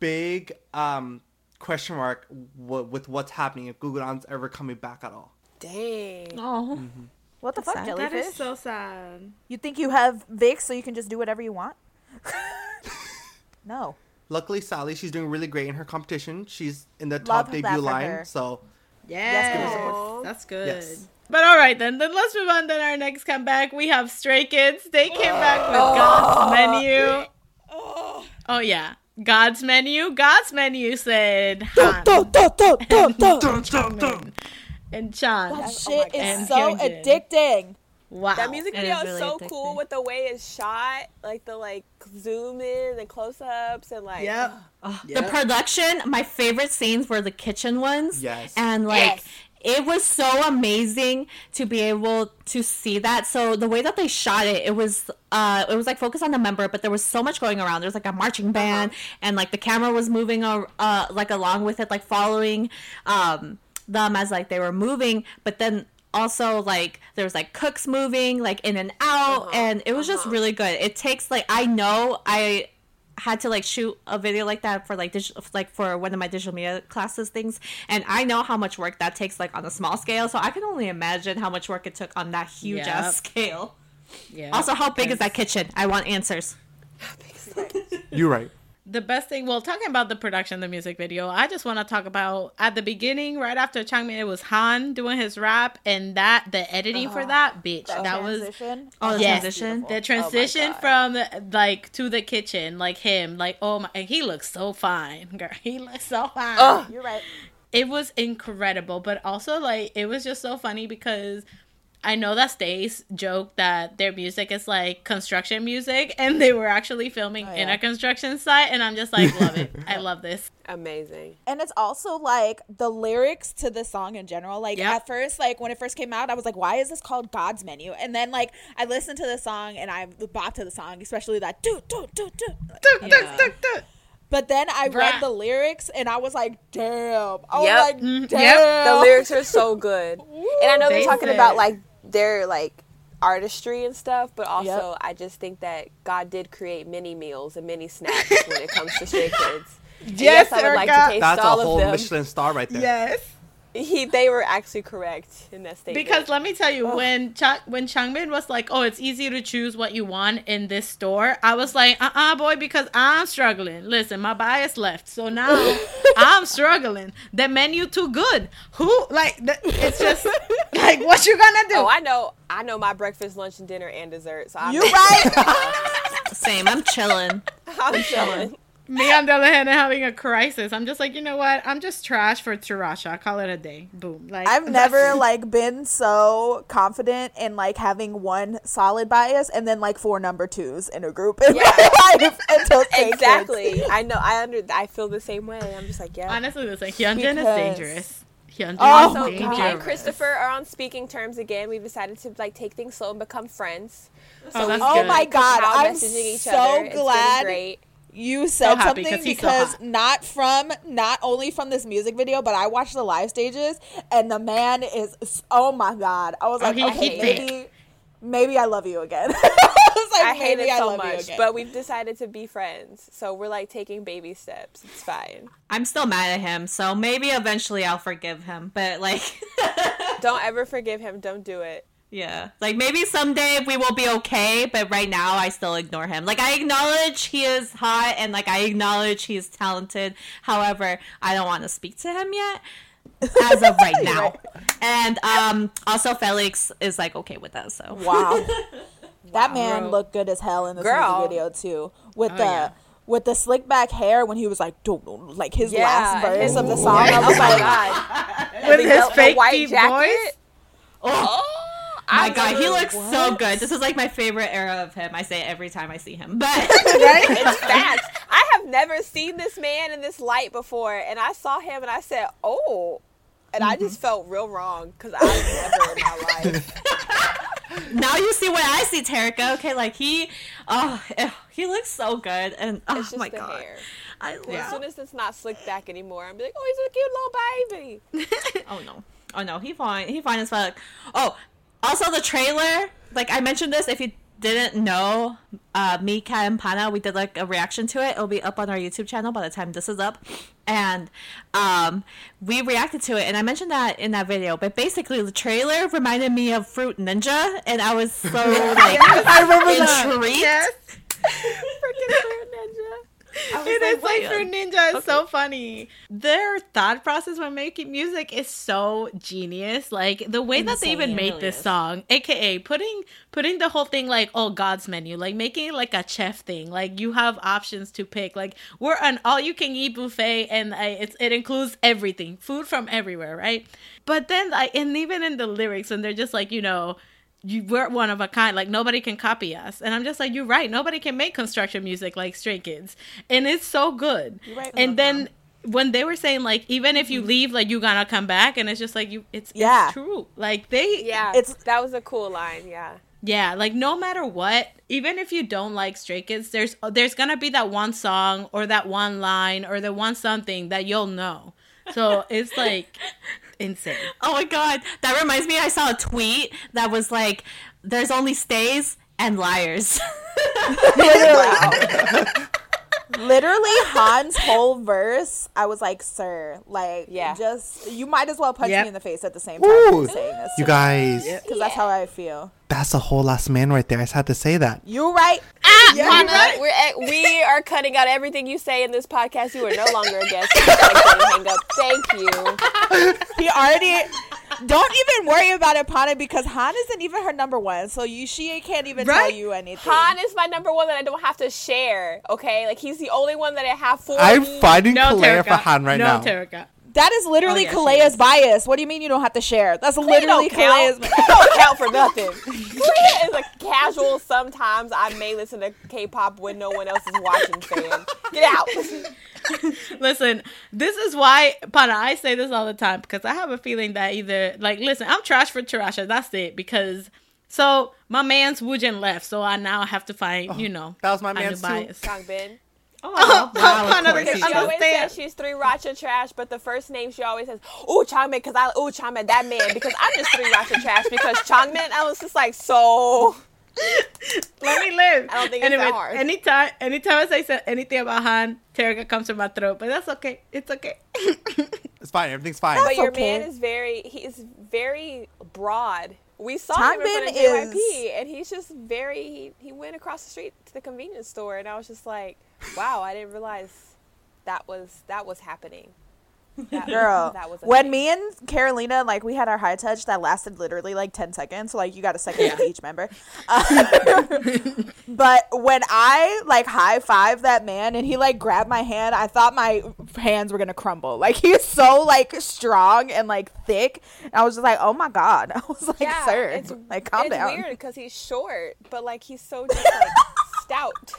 big um, question mark w- with what's happening if gugudan's ever coming back at all. Dang. Oh, What the fuck, sad. jellyfish? that is so sad. You think you have VIXX, so you can just do whatever you want? no. Luckily, Sally, she's doing really great in her competition. She's in the Love top that debut line. her. So Yes, give that's good. Yes. But all right then, then let's move on. Then our next comeback, we have Stray Kids. They came oh. back with oh. God's Menu. Oh. oh yeah, God's Menu. God's Menu said Han and Chan. That shit is so addicting. Wow, That music video is is, really so addicting. cool with the way it's shot, like the like zoom in and close ups and like Yep. The production, my favorite scenes were the kitchen ones. Yes. And like Yes. it was so amazing to be able to see that. So the way that they shot it, it was uh it was like focused on the member, but there was so much going around. There was like a marching band and like the camera was moving uh, uh like along with it, like following um them as like they were moving, but then also like there was like cooks moving like in and out uh-huh. and it was just uh-huh. really good. It takes like i know i had to like shoot a video like that for like digital like for one of my digital media classes things and i know how much work that takes like on a small scale so i can only imagine how much work it took on that huge Yep. ass scale. Yeah. also how big is that kitchen? I want answers. You're right. The best thing well talking about the production of the music video i just want to talk about at the beginning right after changbin it was han doing his rap and that the editing for oh, that bitch That, that, was transition. oh the Yes. transition the oh transition from like to the kitchen like him like oh my and he looks so fine girl he looks so fine You're right. it was incredible but also like it was just so funny because I know that Stays joked that their music is like construction music, and they were actually filming in yeah. a construction site, and I'm just like, love it. I love this. amazing. And it's also like the lyrics to the song in general. Like Yep. at first, like when it first came out, I was like, why is this called God's Menu? And then like I listened to the song and I bop to the song, especially that do do do do. do do But then I read the lyrics and I was like, damn. I Yep. was like, Mm, damn. yep. The lyrics are so good, and I know They they're talking about like their like artistry and stuff, but also I just think that God did create many meals and many snacks when it comes to Stray Kids. And Yes, I would like to Erica. taste That's a all whole of them. Michelin star right there. Yes. He, they were actually correct in that statement. Because let me tell you, when Cha- when Changbin was like, "Oh, it's easy to choose what you want in this store," I was like, "Uh, uh boy," because I'm struggling. Listen, my bias left, so now I'm struggling. The menu too good. Who like? The, it's just like, what you gonna do? oh, I know, I know my breakfast, lunch, and dinner and dessert. So I'm, You right? Same. I'm chilling. I'm chilling. Me on the other hand, having a crisis. I'm just like, you know what? I'm just trash for 3RACHA. I call it a day. Boom. Like I've never like been so confident in like having one solid bias and then like four number twos in a group in Yeah. my life until Stray Kids. Exactly. I know. I under. I feel the same way. I'm just like, yeah. Honestly, listen, Hyunjin is dangerous. Hyunjin Oh is So my me and Christopher are on speaking terms again. We've decided to like take things slow and become friends. Oh, that's Oh good. my god, I'm messaging each so other. It's been glad great. You said happy 'cause something he's so because hot. not from not only from this music video, but I watched the live stages and the man is oh my god. I was Oh, like, he- okay, he maybe maybe I love you again. I was like, I hate it I so love you much, again. but we've decided to be friends. So we're like taking baby steps. It's fine. I'm still mad at him, so maybe eventually I'll forgive him. But like, Don't ever forgive him. Don't do it. Yeah, like maybe someday we will be okay. But right now, I still ignore him. Like I acknowledge he is hot, and like I acknowledge he is talented. However, I don't want to speak to him yet. As of right now, and um, also Felix is like okay with that. So Wow. That man Bro. looked good as hell in this Girl. music video too. With Oh, the yeah. with the slick back hair when he was like "Dum, dum," like his Yeah, last verse his- of the song. I Oh was my like, god. With his the fake white deep jacket? voice. Oh, my I god, he never- looks so good. This is like my favorite era of him. I say it every time I see him, but It's facts. I have never seen this man in this light before, and I saw him and I said, "Oh," and I Mm-hmm. just felt real wrong because I've never in my life. now you see what I see, Terica. Okay, like he, oh, eh, he looks so good, and oh It's just my the god, hair. I love. As soon as it's not slicked back anymore, I'm like, "Oh, he's a cute little baby." Oh no, oh no, he fine, he fine as fuck. Oh, also the trailer. Like I mentioned this, if you didn't know, uh, me, Kat, and Pana, we did like a reaction to it. It'll be up on our YouTube channel by the time this is up, and um, we reacted to it. And I mentioned that in that video. But basically, the trailer reminded me of Fruit Ninja, and I was so like I remember that. intrigued. Yes. Freaking Fruit Ninja. It is like. Fruit Ninja is so funny. Their thought process when making music is so genius. Like the way that they even made really this is. song, aka putting putting the whole thing like oh God's menu, like making it like a chef thing. Like you have options to pick. Like we're an all you can eat buffet, and it's it includes everything, food from everywhere, right? But then like and even in the lyrics, and they're just like you know you we're one of a kind like nobody can copy us and i'm just like you're right nobody can make construction music like stray kids and it's so good right. and then when they were saying like even if you mm-hmm. leave like you gonna come back and it's just like you it's, Yeah. it's true like they Yeah, It's- that was a cool line. Yeah. yeah, like no matter what, even if you don't like Stray Kids, there's there's gonna be that one song or that one line or the one something that you'll know. So it's like insane. Oh my god, that reminds me. I saw a tweet that was like, "There's only stays and liars." literally, literally Han's whole verse. I was like, sir, like, Yeah. just you might as well punch Yep. me in the face at the same time Ooh. saying this. You guys, because that's how I feel. that's a whole ass man right there. I just had to say that. You right? Ah, Yeah, Hana, you right. We're at, we are cutting out everything you say in this podcast. You are no longer a guest. You hang up. Thank you. He already. Don't even worry about it, Pana, because Han isn't even her number one. So you, she can't even tell you anything. Han is my number one that I don't have to share. Okay, like he's the only one that I have for I'm me. fighting no Kalea for Terica. Han right no now. Terica. That is literally Oh, yeah, Kalea's bias. What do you mean you don't have to share? That's Clea literally. Kalea's. Clea don't count for nothing. Clea is a casual. Sometimes I may listen to K-pop when no one else is watching. Fan, get out. Listen, this is why Pana, I say this all the time because I have a feeling that either like listen, I'm trash for 3RACHA, that's it. Because so my man's Woojin left, so I now have to find, oh, you know that was my man's bias. Kang Bin. Oh, wow, of Another course She did. always says she's 3RACHA trash, but the first name she always says, "Ooh, Changbin," because I, "Ooh, Changbin, that man," because I'm just 3RACHA trash because Changbin. I was just like, so Let me live. I don't think it's that hard. anytime, anytime I say anything about Han, Terica comes to my throat, but that's okay. It's okay. It's fine. Everything's fine. But your okay. man is very he's very broad. We saw him in Changbin front of JYP, is- and he's just very. He, he went across the street to the convenience store, and I was just like, "Wow, I didn't realize that was that was happening." That, Girl, that was when thing. me and Carolina like we had our high touch that lasted literally like ten seconds. So like you got a second for each member. Uh, but when I like high five that man and he like grabbed my hand, I thought my hands were gonna crumble. Like he's so like strong and like thick. And I was just like, oh my god. I was like, yeah, sir, it's, like calm it's down. weird because he's short, but like he's so just like stout.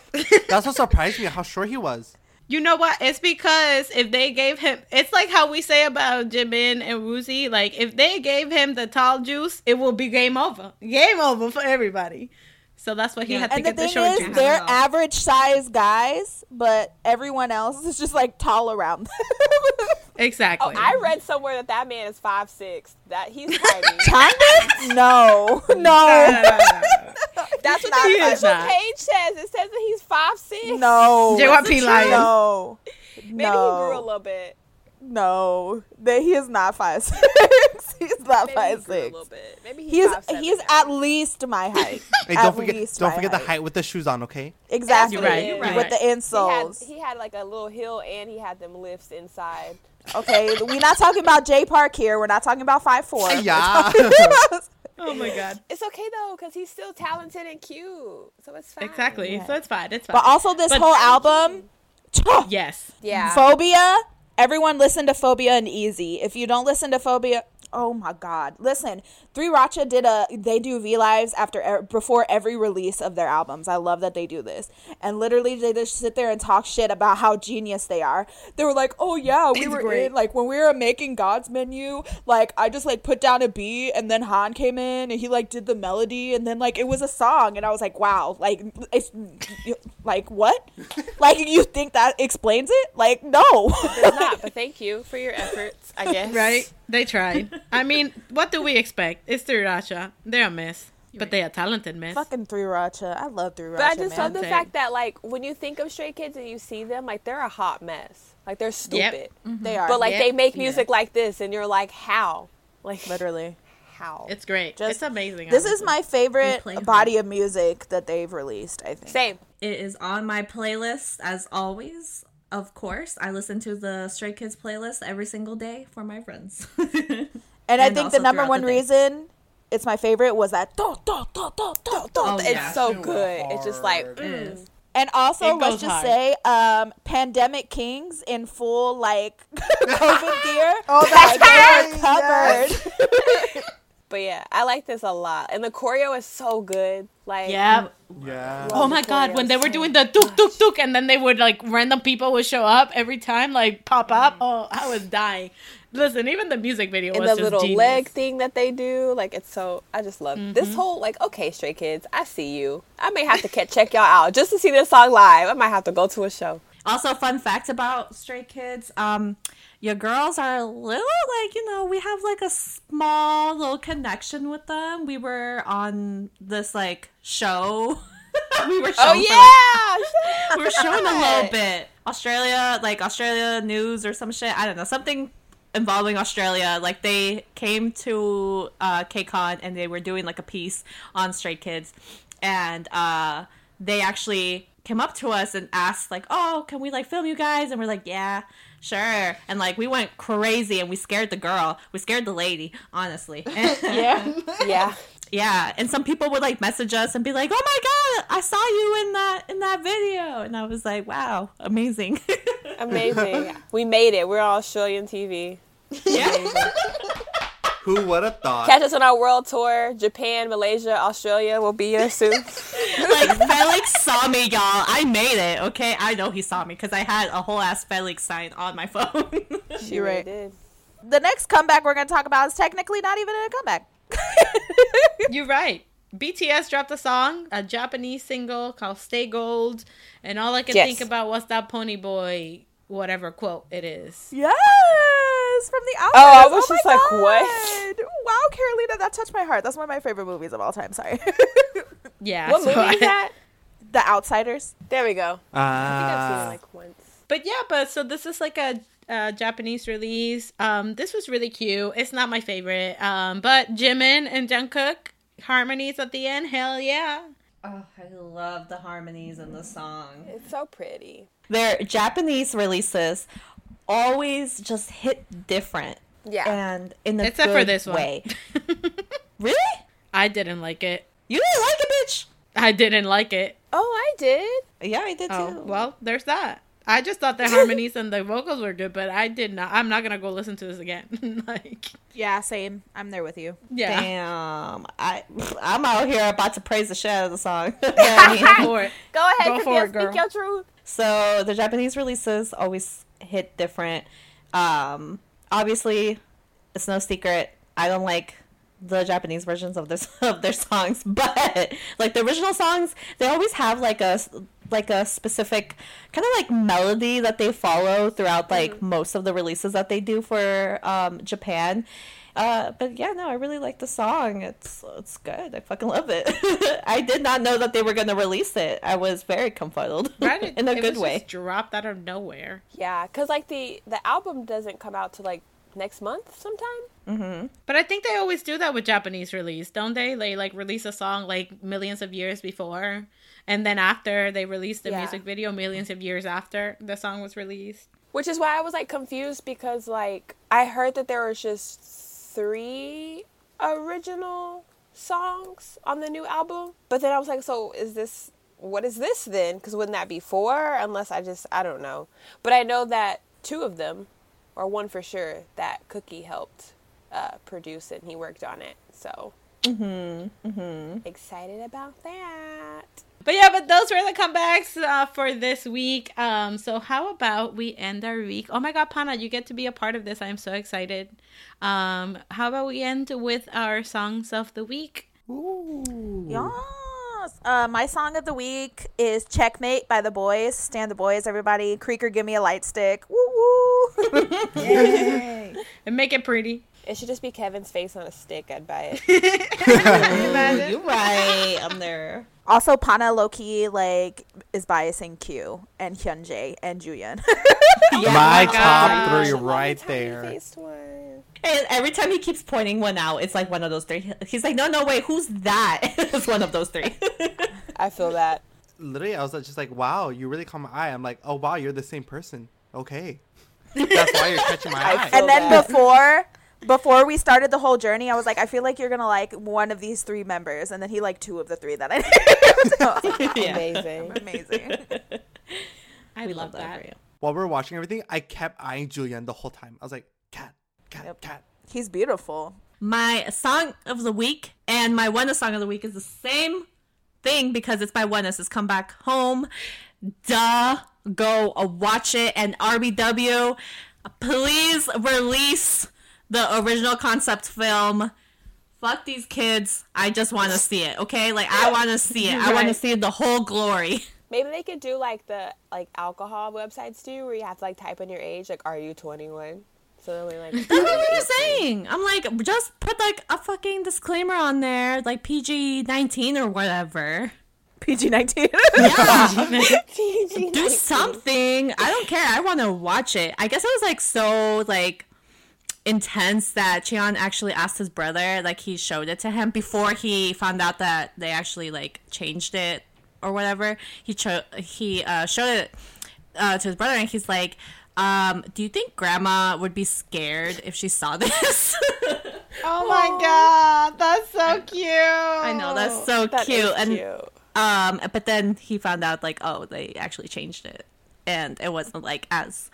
That's what surprised me. How short he was. You know what? It's because if they gave him, it's like how we say about Jimin and Woozi. Like if they gave him the tall juice, it will be game over. Game over for everybody. So that's why he Yeah. had to And the get the thing short is, juice. they're average size guys, but everyone else is just like tall around. them. Exactly. Oh, I read somewhere that that man is five six. That he's tiny. Changbin? No, No, no, no, no, no. That's what not the He is official not. page says. It says that he's five six. no. JYP lying. No. maybe no. he grew a little bit. No, that he is not five six. He's not Maybe five he grew a six. little bit. Maybe he's He's five, seven he's at least my height. Hey, don't forget. least Don't my forget the height. height with the shoes on. Okay. Exactly. You're right, you're right. With the He had, insoles. he had like a little hill and he had them lifts inside. Okay, we're not talking about J Park here. We're not talking about five four. Yeah. Oh my god. It's okay though, because he's still talented and cute. So it's fine. Exactly. So it's fine. It's fine. But also this But- whole album. yes. Yeah. Phobia. Everyone listen to Phobia and Easy. If you don't listen to Phobia, oh my god. Listen, 3RACHA did a they do V lives after before every release of their albums. I love that they do this. And literally they just sit there and talk shit about how genius they are. They were like, "Oh yeah, we It's were great. in like when we were making God's menu, like I just like put down a beat and then Han came in and he like did the melody and then like it was a song and I was like, "Wow, like it's like what? like you think that explains it? Like no." It's not, but thank you for your efforts, I guess. Right? They tried. I mean, what do we expect? It's Sriracha. They're a mess. But they are talented mess. Fucking 3RACHA. I love 3RACHA. But I just man. love the fact that like when you think of Stray Kids and you see them, like they're a hot mess. Like they're stupid. they mm-hmm. are. But like Yep. they make Yeah. music like this and you're like, how? Like literally. how? It's great. Just- it's amazing. This is my favorite body of music that they've released, I think. Same. It is on my playlist as always. Of course, I listen to the Stray Kids playlist every single day for my friends. And, I think the number one the reason it's my favorite was that do, do, do, do, do, do. Oh, it's yeah. so Too good. It's just like mm. is. And also, let's just hard. say, um, Pandemic Kings in full like COVID gear. Oh, like, that's they're right, covered. But yeah, I like this a lot. And the choreo is so good. Like Yeah. Yeah. Oh my god, when they were doing the tuk tuk tuk and then they would like random people would show up every time, like pop up. Oh, I was dying. Listen, even the music video and was the little genius. leg thing that they do, like it's so I just love Mm-hmm. this whole like okay, Stray Kids, I see you. I may have to ca- check y'all out just to see this song live. I might have to go to a show. Also, fun fact about Stray Kids: um, your girls are a little like you know we have like a small little connection with them. We were on this like show. we were Oh for, like, yeah, we were shown a little bit Australia, like Australia news or some shit. I don't know something involving Australia. Like they came to uh, KCON and they were doing like a piece on Stray Kids, and uh, they actually came up to us and asked like, "Oh, can we like film you guys?" And we're like, "Yeah." Sure, and like we went crazy and we scared the girl, we scared the lady, honestly. yeah. yeah. Yeah, and some people would like message us and be like, "Oh my god, I saw you in that in that video," and I was like, "Wow, amazing!" Amazing. we made it. We're on Australian TV. yeah, Who would have thought? Catch us on our world tour. Japan, Malaysia, Australia will be here soon. like Felix saw me, y'all. I made it. Okay, I know he saw me because I had a whole ass Felix sign on my phone. She You're really right. did. The next comeback we're going to talk about is technically not even a comeback. You're right. BTS dropped a song, a Japanese single called "Stay Gold," and all I can Yes. think about was that Ponyboy, whatever quote it is. Yes, from the outside. Oh, I was just my like, what? Wow, Carolina, that touched my heart. That's one of my favorite movies of all time. Sorry. Yeah. What so movie I- is that? the Outsiders. There we go. I think I've seen it Ah. like once. But yeah, but so this is like a, a Japanese release. Um, this was really cute. It's not my favorite. Um, but Jimin and Jungkook harmonies at the end. Hell yeah. Oh, I love the harmonies in the song. It's so pretty. Their Japanese releases always just hit different. Yeah. And in a Except good for this one. way. really? I didn't like it. You didn't like it, bitch? I didn't like it. Oh, I did. Yeah, I did oh, too. Oh, well, there's that. I just thought the harmonies and the vocals were good, but I did not. I'm not gonna go listen to this again. like, Yeah, same. I'm there with you. yeah, Damn. I I'm out here about to praise the shit out of the song. go for it. Go ahead, Go for it, speak girl. your truth. So the Japanese releases always hit different. Um, obviously, it's no secret. I don't like the Japanese versions of their of their songs, but like the original songs, they always have like a like a specific kind of like melody that they follow throughout like most of the releases that they do for um, Japan. Uh, but yeah, no, I really like the song. It's it's good. I fucking love it. I did not know that they were gonna release it. I was very confuddled Right? in a it good was way. Just dropped out of nowhere. Yeah, cause like the the album doesn't come out to like next month sometime. But I think they always do that with Japanese release, don't they? They like release a song like millions of years before, and then after they release the Yeah. music video millions of years after the song was released. Which is why I was like confused because like I heard that there was just three original songs on the new album, but then I was like, so is this what is this then? Because wouldn't that be four? Unless I just I don't know, but I know that two of them, or one for sure, that Cookie helped uh, produce and he worked on it. So excited about that. But yeah, but those were the comebacks uh, for this week. Um, so how about we end our week? Oh my God, Pana, you get to be a part of this. I'm so excited. Um, how about we end with our songs of the week? Ooh. Yes. Uh, my song of the week is "Checkmate" by the Boyz. Stand the Boyz, everybody. Cre.Ker, give me a light stick. Woo woo. And make it pretty. It should just be Kevin's face on a stick. I'd buy it. You're right. I'm there. Also, Pana Loki like is biasing Q and Hyunjae and Juyeon. My God. top three I right there. And every time he keeps pointing one out, it's like one of those three. He's like, no, no, wait, who's that? it's one of those three. I feel that. Literally, I was just like, "Wow, you really caught my eye." I'm like, "Oh wow, you're the same person." Okay, that's why you're catching my eye. and then that. before before we started the whole journey, I was like, I feel like you're gonna like one of these three members, and then he liked two of the three that I did. So, I was like, yeah. Amazing. Amazing. I We love for that. you. While we were watching everything, I kept eyeing Julian the whole time. I was like, "Cat, cat, Yep. cat." He's beautiful. My song of the week and my ONEUS song of the week is the same thing because it's by ONEUS. It's Come Back Home. Duh. Go uh, watch it. And RBW, please release the original concept film. Fuck these kids. I just want to see it, okay? Like, I want to see it. I want to see the whole glory. Maybe they could do like the like alcohol websites do, where you have to like type in your age, like "Are you 21?" So then we like. That's what I'm saying. I'm like, just put like a fucking disclaimer on there, like PG 19 or whatever. PG nineteen. yeah. PG-19. Do something. I don't care. I want to watch it. I guess it was like so like intense that Xion actually asked his brother, like he showed it to him before he found out that they actually like changed it or whatever. He cho- he uh, showed it uh, to his brother, and he's like, um, "Do you think Grandma would be scared if she saw this?" Oh my God, that's so cute. I know that's so That cute, and cute. um, but then he found out like, oh, they actually changed it, and it wasn't like as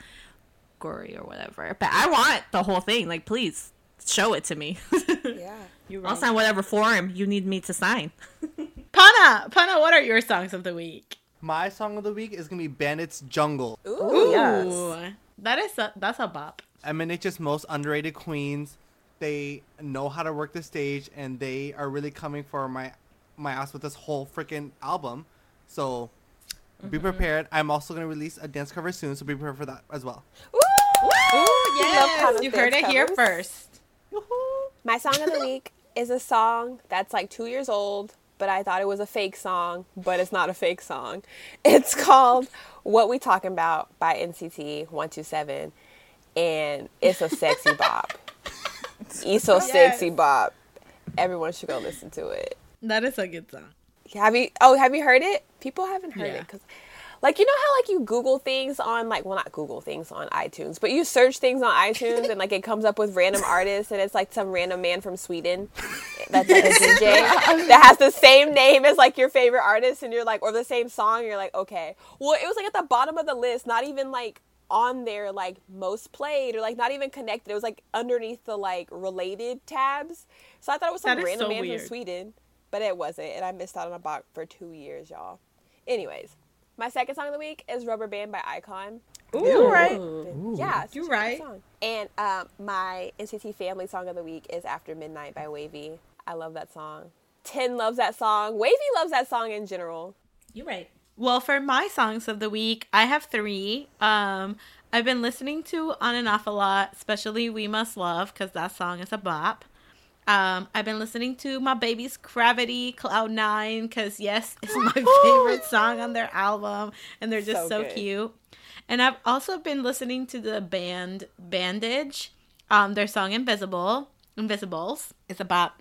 gory or whatever. But I want the whole thing. Like, please show it to me. Yeah. You're I'll sign whatever form you need me to sign. Pana, Pana, what are your songs of the week? My song of the week is gonna be BVNDIT's Jungle. Ooh. Ooh, that is a, that's a bop. MNH's most underrated queens. They know how to work the stage, and they are really coming for my my ass with this whole freaking album. So Mm-hmm. be prepared. I'm also gonna release a dance cover soon, so be prepared for that as well. Woo! Ooh, yes, Hannah's you heard it dance here covers. first. My song of the week is a song that's like two years old, but I thought it was a fake song, but it's not a fake song. It's called What We Talking About by NCT 127, and it's a sexy bop. It's so sexy bop. Everyone should go listen to it. That is a good song. Have you? Oh, have you heard it? People haven't heard Yeah. it because, like, you know how like you Google things on like, well, not Google things on iTunes, but you search things on iTunes and like it comes up with random artists and it's like some random man from Sweden that's like a DJ that has the same name as like your favorite artist and you're like, or the same song. You're like, okay. Well, it was like at the bottom of the list, not even like on there like most played or like not even connected. It was like underneath the like related tabs. So I thought it was some random so man weird. from Sweden, but it wasn't, and I missed out on a bop for two years, y'all. Anyways, my second song of the week is "Rubber Band" by Icon. You right. Yeah, You such a good right. song. And um, my NCT Family song of the week is "After Midnight" by WayV. I love that song. Ten loves that song. WayV loves that song in general. You're right. Well, for my songs of the week, I have three. Um, I've been listening to on and off a lot, especially "We Must Love" because that song is a bop. Um, I've been listening to my baby's Cravity Cloud Nine because yes, it's my favorite song on their album, and they're just So so, cute. And I've also been listening to the band Bandage, um, their song "Invisible." Invisibles. It's about.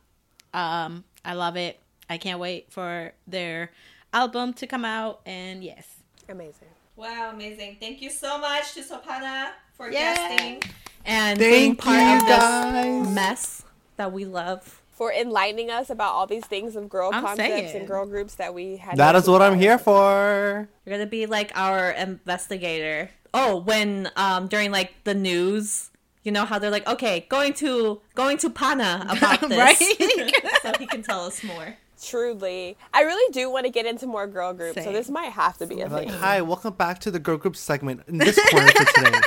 Um, I love it. I can't wait for their album to come out. And yes, Amazing. Wow, amazing. Thank you so much to Sopana for Yay. guesting and Thank being part you, of this guys. mess that we love. For enlightening us about all these things of girl I'm concepts saying. and girl groups that we had. That is what clue I'm here for. You're gonna be like our investigator. Oh, when um during like the news, you know how they're like, okay, going to going to Pana about this, Right? so he can tell us more. Truly, I really do want to get into more girl groups, so this might have to be a Like, thing. hi, welcome back to the girl group segment in this corner for today.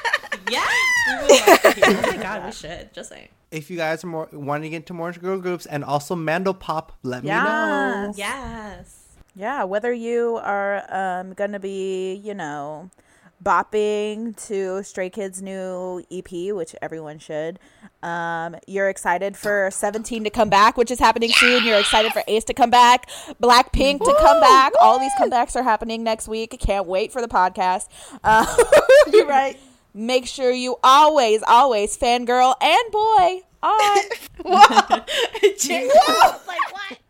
Yes, we would love to hear. Oh my god, we should. Just saying. If you guys are more wanting to get into more girl groups and also Mando Pop, let me know. Yes. Yes. Yeah, whether you are um, going to be, you know, bopping to Stray Kids' new EP, which everyone should. Um, you're excited for 17 to come back, which is happening soon. You're excited for A.C.E to come back, Blackpink to come back. All these comebacks are happening next week. Can't wait for the podcast. Uh, you're right. Make sure you always, always fangirl and boy on.